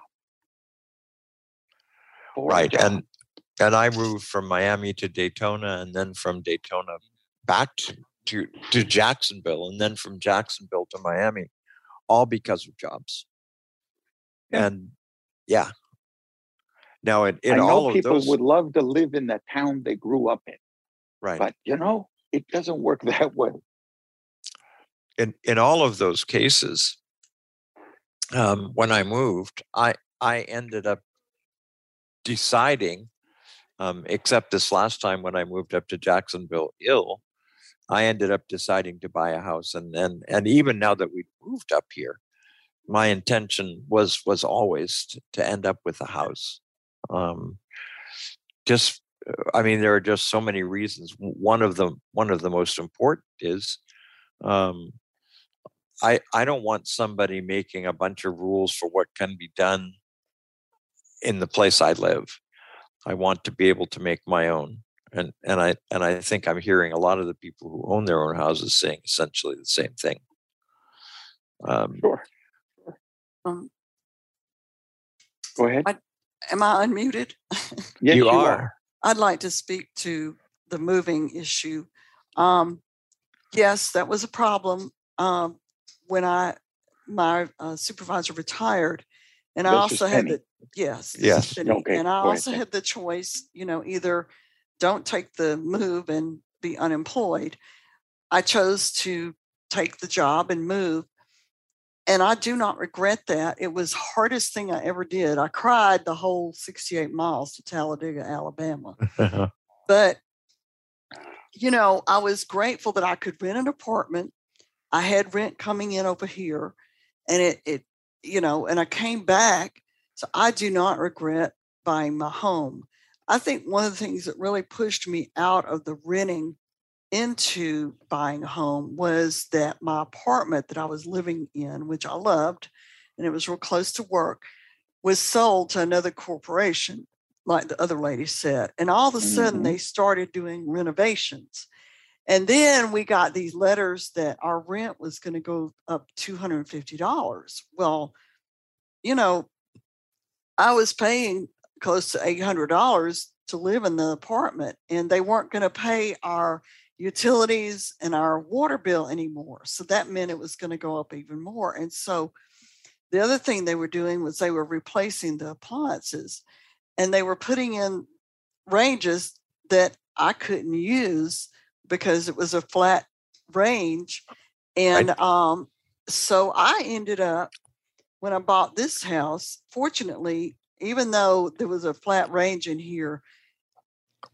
For a right job. and and i moved from miami to daytona and then from daytona back to, to to jacksonville and then from jacksonville to miami all because of jobs. And yeah. Now in, in I know all of people those would love to live in the town they grew up in, right. but you know, it doesn't work <laughs> that way. in in all of those cases um, when i moved i i ended up deciding um, except this last time when i moved up to jacksonville ill i ended up deciding to buy a house and and and even now that we moved up here my intention was was always to, to end up with a house um, just i mean there are just so many reasons one of them one of the most important is um, I I don't want somebody making a bunch of rules for what can be done in the place I live. I want to be able to make my own. And and I and I think I'm hearing a lot of the people who own their own houses saying essentially the same thing. Um, sure. Um, Go ahead. I, am I unmuted? <laughs> Yes, you you are. are. I'd like to speak to the moving issue. Um, yes, that was a problem um, when I my uh, supervisor retired, and I This is also had Penny. the yes, Yes. Penny. Okay, and I go ahead, also had the choice, you know, either don't take the move and be unemployed. I chose to take the job and move. And I do not regret that. It was hardest thing I ever did. I cried the whole 68 miles to Talladega, Alabama <laughs> but you know i was grateful that i could rent an apartment i had rent coming in over here and it it you know and i came back so i do not regret buying my home i think one of the things that really pushed me out of the renting into buying a home was that my apartment that i was living in which i loved and it was real close to work was sold to another corporation like the other lady said. And all of a sudden, Mhm. they started doing renovations. And then we got these letters that our rent was going to go up $250. Well, you know, I was paying close to $800 to live in the apartment, and they weren't going to pay our utilities and our water bill anymore. So that meant it was going to go up even more. And so the other thing they were doing was they were replacing the appliances and they were putting in ranges that I couldn't use because it was a flat range. And um, so I ended up, when I bought this house, fortunately, even though there was a flat range in here,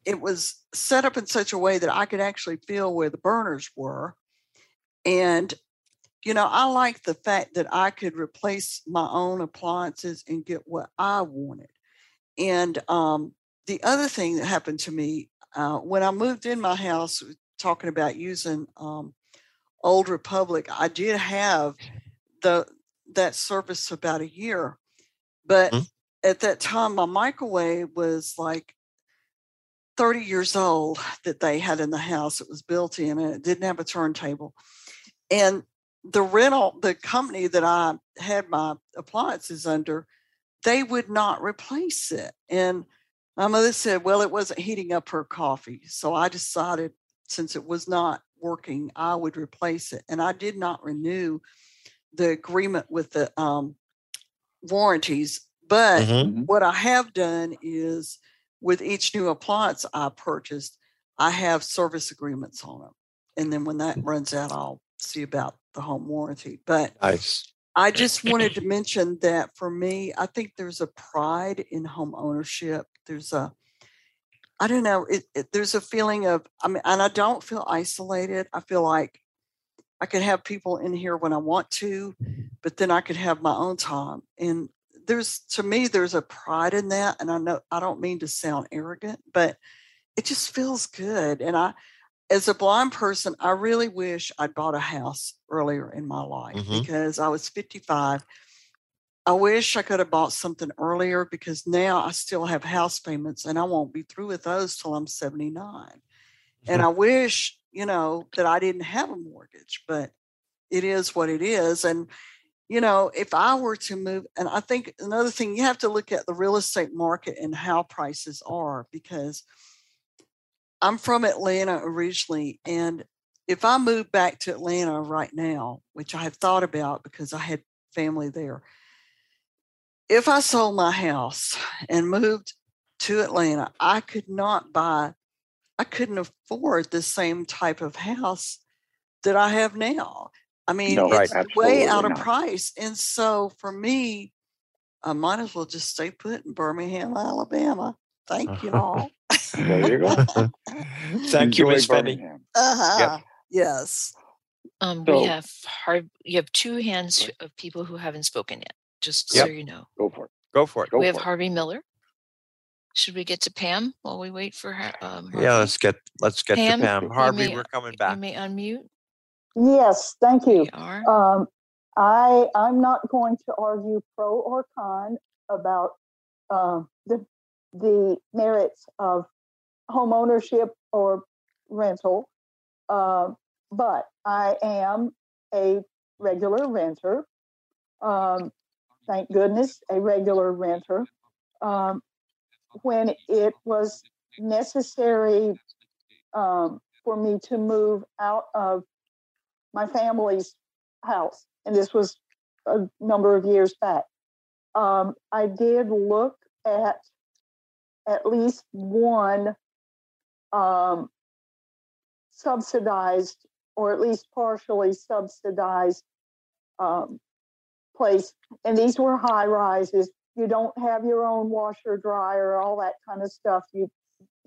it was set up in such a way that I could actually feel where the burners were. And, you know, I like the fact that I could replace my own appliances and get what I wanted. And um, the other thing that happened to me uh, when I moved in my house, talking about using um, Old Republic, I did have the that service about a year, but at that time my microwave was like 30 years old that they had in the house. It was built in and it didn't have a turntable. And the rental, the company that I had my appliances under, they would not replace it. And my mother said, well, it wasn't heating up her coffee. So I decided since it was not working, I would replace it. And I did not renew the agreement with the um, warranties. But Mhm. what I have done is with each new appliance I purchased, I have service agreements on them. And then when that runs out, I'll see about the home warranty. But Nice. I just wanted to mention that for me, I think there's a pride in home ownership. There's a, I don't know, it, it, there's a feeling of, I mean, and I don't feel isolated. I feel like I could have people in here when I want to, but then I could have my own time. And there's, to me, there's a pride in that. And I know, I don't mean to sound arrogant, but it just feels good. And I, as a blind person, I really wish I'd bought a house earlier in my life Mhm. because I was 55. I wish I could have bought something earlier because now I still have house payments and I won't be through with those till I'm 79. And I wish, you know, that I didn't have a mortgage, but it is what it is. And, you know, if I were to move, and I think another thing, you have to look at the real estate market and how prices are because I'm from Atlanta originally. And if I move back to Atlanta right now, which I have thought about because I had family there, if I sold my house and moved to Atlanta, I could not buy, I couldn't afford the same type of house that I have now. I mean, No, it's way absolutely out of not. price. And so for me, I might as well just stay put in Birmingham, Alabama. Thank you <laughs> all. There you go. <laughs> Thank you, Enjoy Miss Penny. Uh-huh. Yes. Um, So- we have hard, you have two hands of people who haven't spoken yet, just so you know. Go for it. Go for it. Go we have for it. Harvey Miller. Should we get to Pam while we wait for her? Um, Yeah, let's get let's get Pam, to Pam. Harvey, may- we're coming back. You may unmute. Yes, thank you. Um, I, I'm not going to argue pro or con about, um, the, the merits of home ownership or rental. Um, but I am a regular renter. Um, thank goodness, a regular renter. Um, when it was necessary, um, for me to move out of my family's house, and this was a number of years back. Um, I did look at at least one um, subsidized or at least partially subsidized um, place, and these were high rises. You don't have your own washer, dryer, all that kind of stuff. You,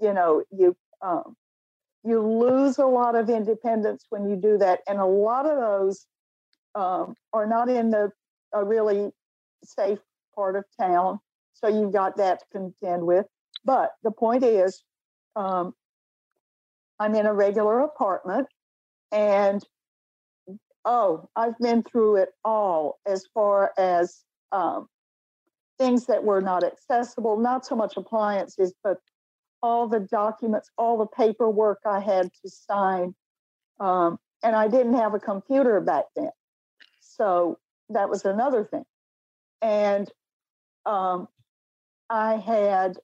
you know, you um, you lose a lot of independence when you do that, and a lot of those um, are not in the a really safe part of town. So you've got that to contend with. But the point is, um, I'm in a regular apartment, and oh, I've been through it all as far as um, things that were not accessible, not so much appliances, but all the documents, all the paperwork I had to sign. Um, and I didn't have a computer back then. So that was another thing. And um, I had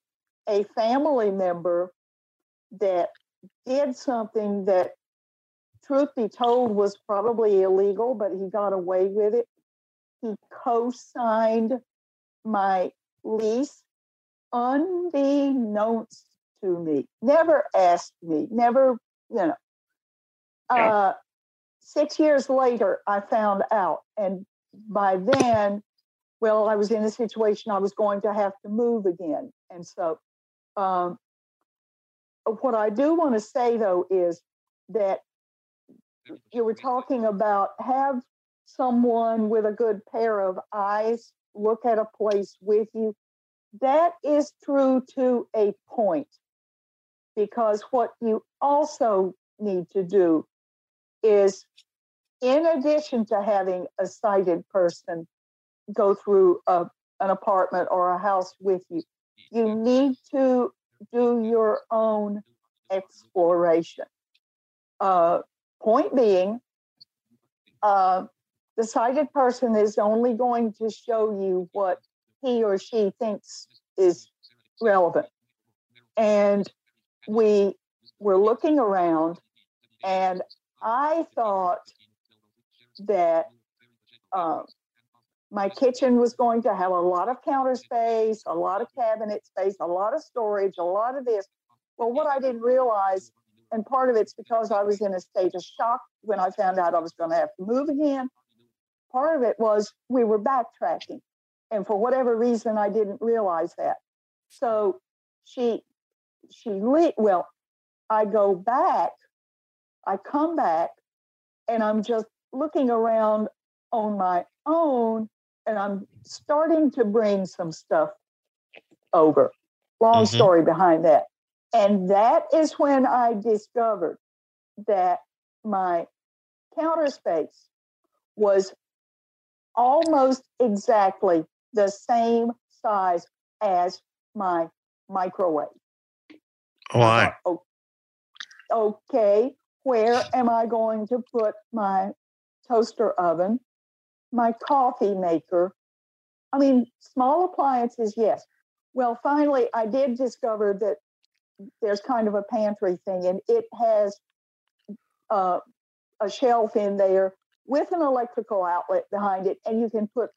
a family member that did something that, truth be told, was probably illegal, but he got away with it. He co signed my lease unbeknownst to me, never asked me, never, you know. Uh, six years later, I found out. And by then, well, I was in a situation I was going to have to move again. And so, um, what I do want to say though is that you were talking about have someone with a good pair of eyes look at a place with you. That is true to a point because what you also need to do is, in addition to having a sighted person go through a, an apartment or a house with you, you need to do your own exploration. Uh, point being, uh, the sighted person is only going to show you what he or she thinks is relevant. And we were looking around, and I thought that uh, my kitchen was going to have a lot of counter space, a lot of cabinet space, a lot of storage, a lot of this. Well, what I didn't realize, and part of it's because I was in a state of shock when I found out I was going to have to move again. Part of it was we were backtracking. And for whatever reason, I didn't realize that. So she, she, le- well, I go back, I come back, and I'm just looking around on my own and I'm starting to bring some stuff over. Long mm-hmm. story behind that. And that is when I discovered that my counter space was almost exactly the same size as my microwave. Why? Oh, okay, where am I going to put my toaster oven my coffee maker. I mean, small appliances, yes. Well, finally, I did discover that there's kind of a pantry thing, and it has uh, a shelf in there with an electrical outlet behind it, and you can put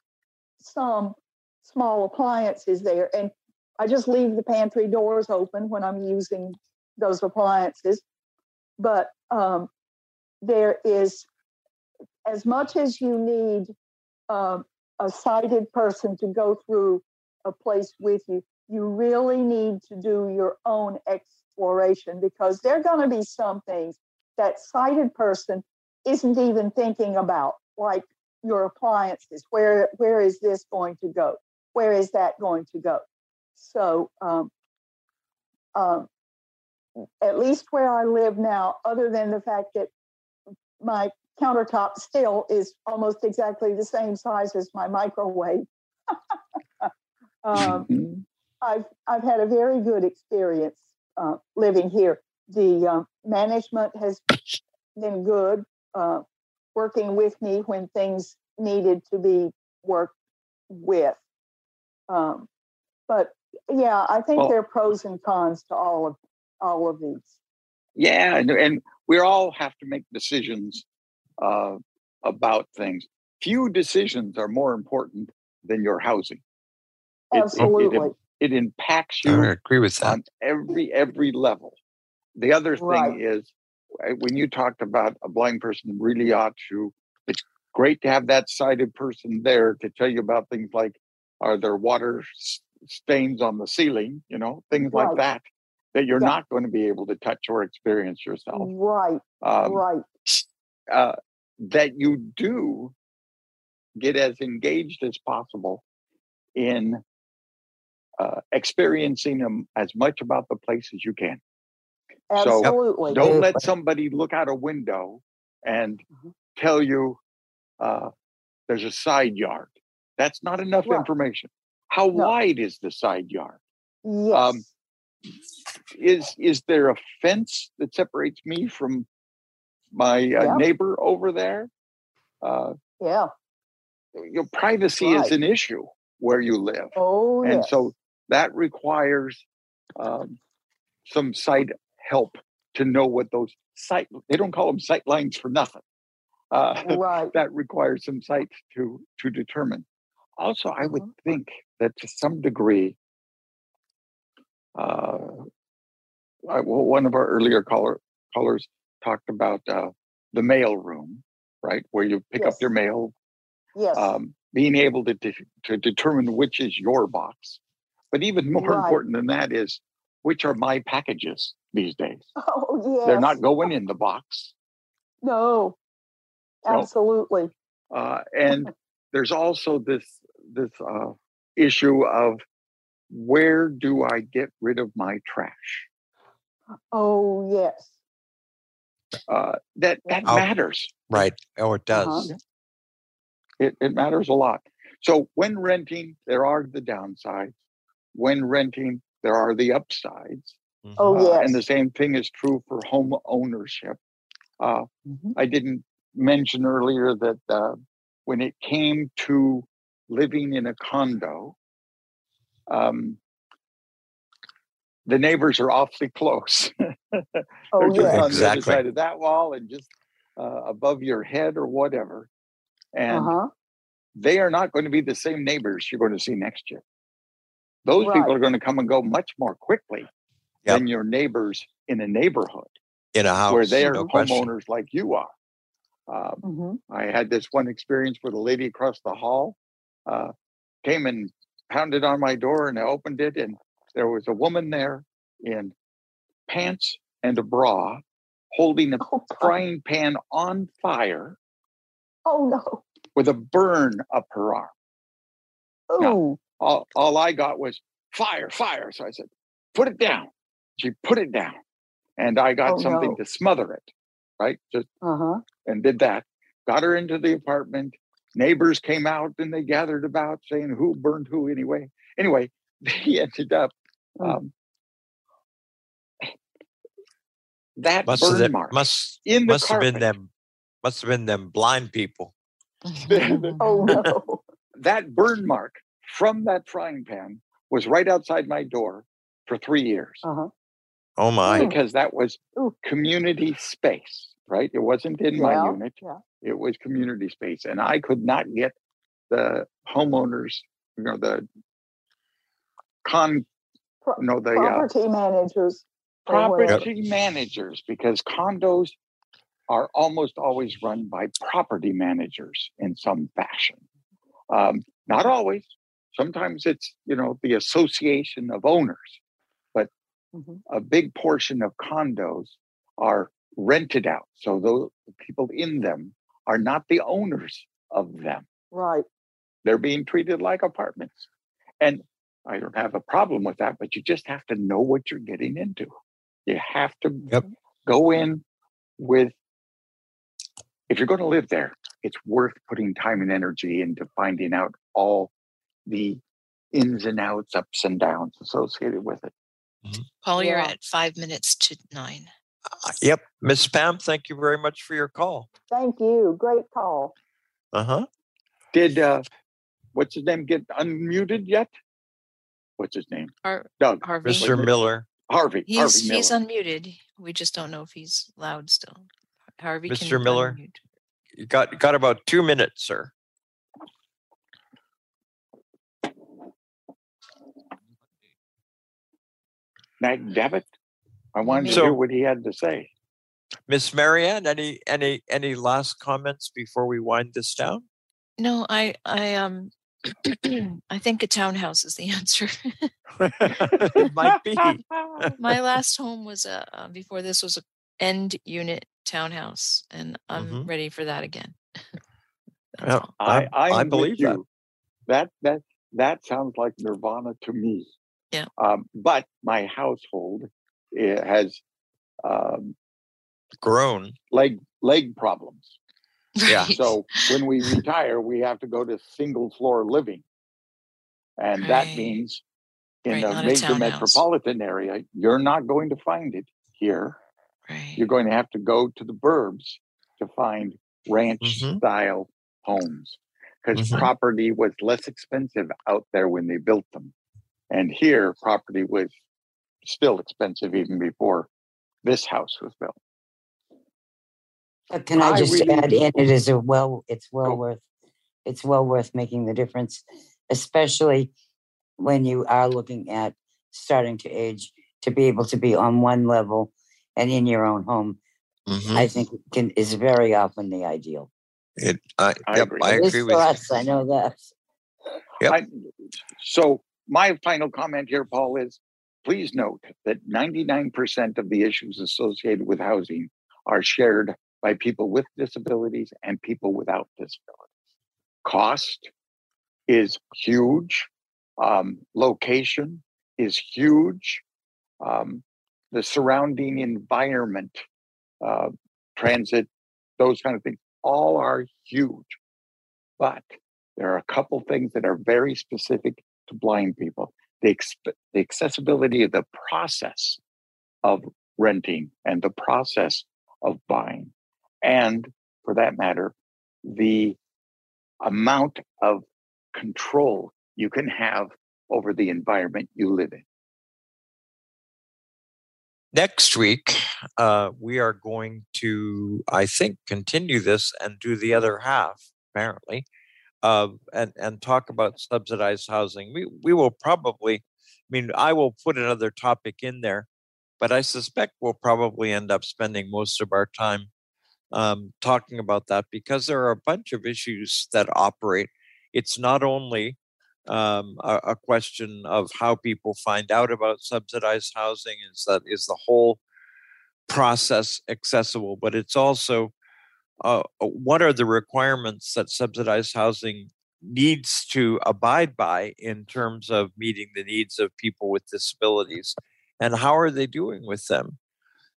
some small appliances there. And I just leave the pantry doors open when I'm using those appliances. But um, there is as much as you need um, a sighted person to go through a place with you, you really need to do your own exploration because there are going to be some things that sighted person isn't even thinking about, like your appliances. Where where is this going to go? Where is that going to go? So, um, um, at least where I live now, other than the fact that my countertop still is almost exactly the same size as my microwave. <laughs> um, mm-hmm. I've I've had a very good experience uh, living here. The uh, management has been good, uh, working with me when things needed to be worked with. Um, but yeah, I think well, there are pros and cons to all of all of these. Yeah, and, and we all have to make decisions uh, about things. Few decisions are more important than your housing. Absolutely. It, it, it impacts you. I agree with that. On every every level. The other thing right. is when you talked about a blind person really ought to. It's great to have that sighted person there to tell you about things like are there water stains on the ceiling, you know, things right. like that that you're yeah. not going to be able to touch or experience yourself. Right. Um, right uh, that you do get as engaged as possible in uh, experiencing them as much about the place as you can. Absolutely. So don't let somebody look out a window and mm-hmm. tell you uh, there's a side yard. That's not enough right. information. How wide is the side yard? Yes. Um, is is there a fence that separates me from my uh, Yeah. neighbor over there? Uh, yeah. Your privacy is an issue where you live, Oh, and yes. so that requires um, some sight help to know what those site. They don't call them sight lines for nothing. Uh, <laughs> right. that requires some sites to to determine. Also, I would think that to some degree, uh, I, well, one of our earlier caller, callers talked about uh, the mail room, right, where you pick up your mail. Yes. Um, being able to de- to determine which is your box, but even more Right. important than that is which are my packages these days. <laughs> Oh, yes. They're not going in the box. No. No. Absolutely. Uh, and there's also this this uh, issue of where do I get rid of my trash? Oh, yes. Uh, that that Oh. matters. Right. Oh, it does. Uh-huh. It it matters a lot. So when renting, there are the downsides. When renting, there are the upsides. Oh, Uh, yes. and the same thing is true for home ownership. Uh, Mhm. I didn't mention earlier that uh, when it came to living in a condo, um, the neighbors are awfully close. <laughs> Oh, They're just yes. on the other Exactly. side of that wall and just uh, above your head or whatever. And Uh-huh. they are not going to be the same neighbors you're going to see next year. Those Right. people are going to come and go much more quickly Yep. than your neighbors in a neighborhood In a house. where they are no question. homeowners like you are. Um, hmm I had this one experience with a lady across the hall uh, came and pounded on my door, and I opened it, and there was a woman there in pants and a bra, holding a <laughs> Oh, frying pan on fire Oh, no. with a burn up her arm. Oh, All, all I got was fire, fire. So I said, "Put it down." She put it down, and I got Oh, something no. to smother it, right? Just uh huh. and did that. Got her into the apartment. Neighbors came out and they gathered about saying who burned who anyway. Anyway, <laughs> they ended up Mm. um, that Must have burn been, mark must in the must have been them must have been them blind people. <laughs> Oh, no. that burn mark from that frying pan was right outside my door for three years Uh huh. Oh my. because that was community space, right? It wasn't in my unit. Yeah. it was community space and i could not get the homeowners you know the con Pro- no the uh, property managers. or whatever. property managers because condos are almost always run by property managers in some fashion um, not always sometimes it's you know the association of owners but Mhm. a big portion of condos are rented out. So the people in them are not the owners of them. Right. they're being treated like apartments. And i don't have a problem with that but you just have to know what you're getting into. You have to Yep. go in with if you're going to live there it's worth putting time and energy into finding out all the ins and outs ups and downs associated with it. Mm-hmm. Paul, you're at five minutes to nine. Uh, Yep. Miss Pam, thank you very much for your call. Thank you. Great call. Uh-huh. did uh what's his name get unmuted yet what's his name Har- doug Harvey. Mr. Miller. harvey He's harvey he's unmuted. We just don't know if he's loud still. Harvey, can Mr. you Miller. unmute? You got got about two minutes, sir. Nag Davitt. I wanted to So- hear what he had to say. Miss Marianne, any any any last comments before we wind this down? No, I I um <clears throat> I think a townhouse is the <laughs> answer. it might be. <laughs> My last home was a uh, before this was a end unit townhouse, and I'm Mhm. ready for that again. <laughs> That's Yeah. I, I, I'm I with believe that. you. That that that sounds like nirvana to me. Yeah. Um, but my household eh, has um, Grown. leg leg problems. Yeah. Right. So <laughs> when we retire, we have to go to single floor living. And that means in Right, a a major townhouse. metropolitan area, you're not going to find it here. Right. You're going to have to go to the burbs to find ranch Mhm. style homes because Mhm. property was less expensive out there when they built them. And here, property was still expensive even before this house was built. But can I I just really- add in, it is a well, it's well Go. worth, it's well worth making the difference, especially when you are looking at starting to age, to be able to be on one level and in your own home, Mhm. I think can, is very often the ideal. It, I, I yep, agree. I agree for with you. us, I know that. Yep. I, so my final comment here, Paul, is please note that 99% of the issues associated with housing are shared by people with disabilities and people without disabilities. Cost is huge. Um, location is huge. Um, the surrounding environment, uh, transit, those kind of things, all are huge. But there are a couple things that are very specific to blind people. The, exp- the accessibility of the process of renting and the process of buying, and for that matter, the amount of control you can have over the environment you live in. Next week, uh, we are going to, I think, continue this and do the other half, apparently, uh, and and talk about subsidized housing. We we will probably, I mean, I will put another topic in there, but I suspect we'll probably end up spending most of our time um, talking about that because there are a bunch of issues that operate. It's not only um, a, a question of how people find out about subsidized housing is that is the whole process accessible but it's also uh, uh, what are the requirements that subsidized housing needs to abide by in terms of meeting the needs of people with disabilities and how are they doing with them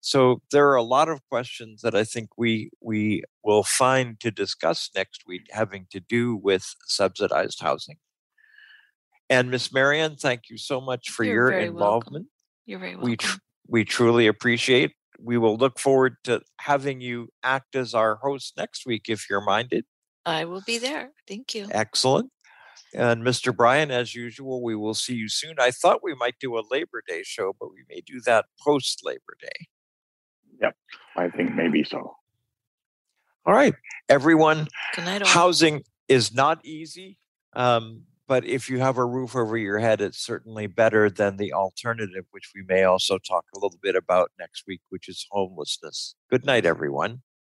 so there are a lot of questions that i think we we will find to discuss next week having to do with subsidized housing and Miss Marian, thank you so much for You're your very welcome. involvement. You're very We welcome. tr- we truly appreciate. We will look forward to having you act as our host next week if you're minded. I will be there. Thank you. Excellent. And Mr. Bryan, as usual, we will see you soon. I thought we might do a Labor Day show, but we may do that post Labor Day. Yep, I think maybe so. All right, everyone. Good night, all. Housing is not easy, um, but if you have a roof over your head, it's certainly better than the alternative, which we may also talk a little bit about next week, which is homelessness. Good night, everyone.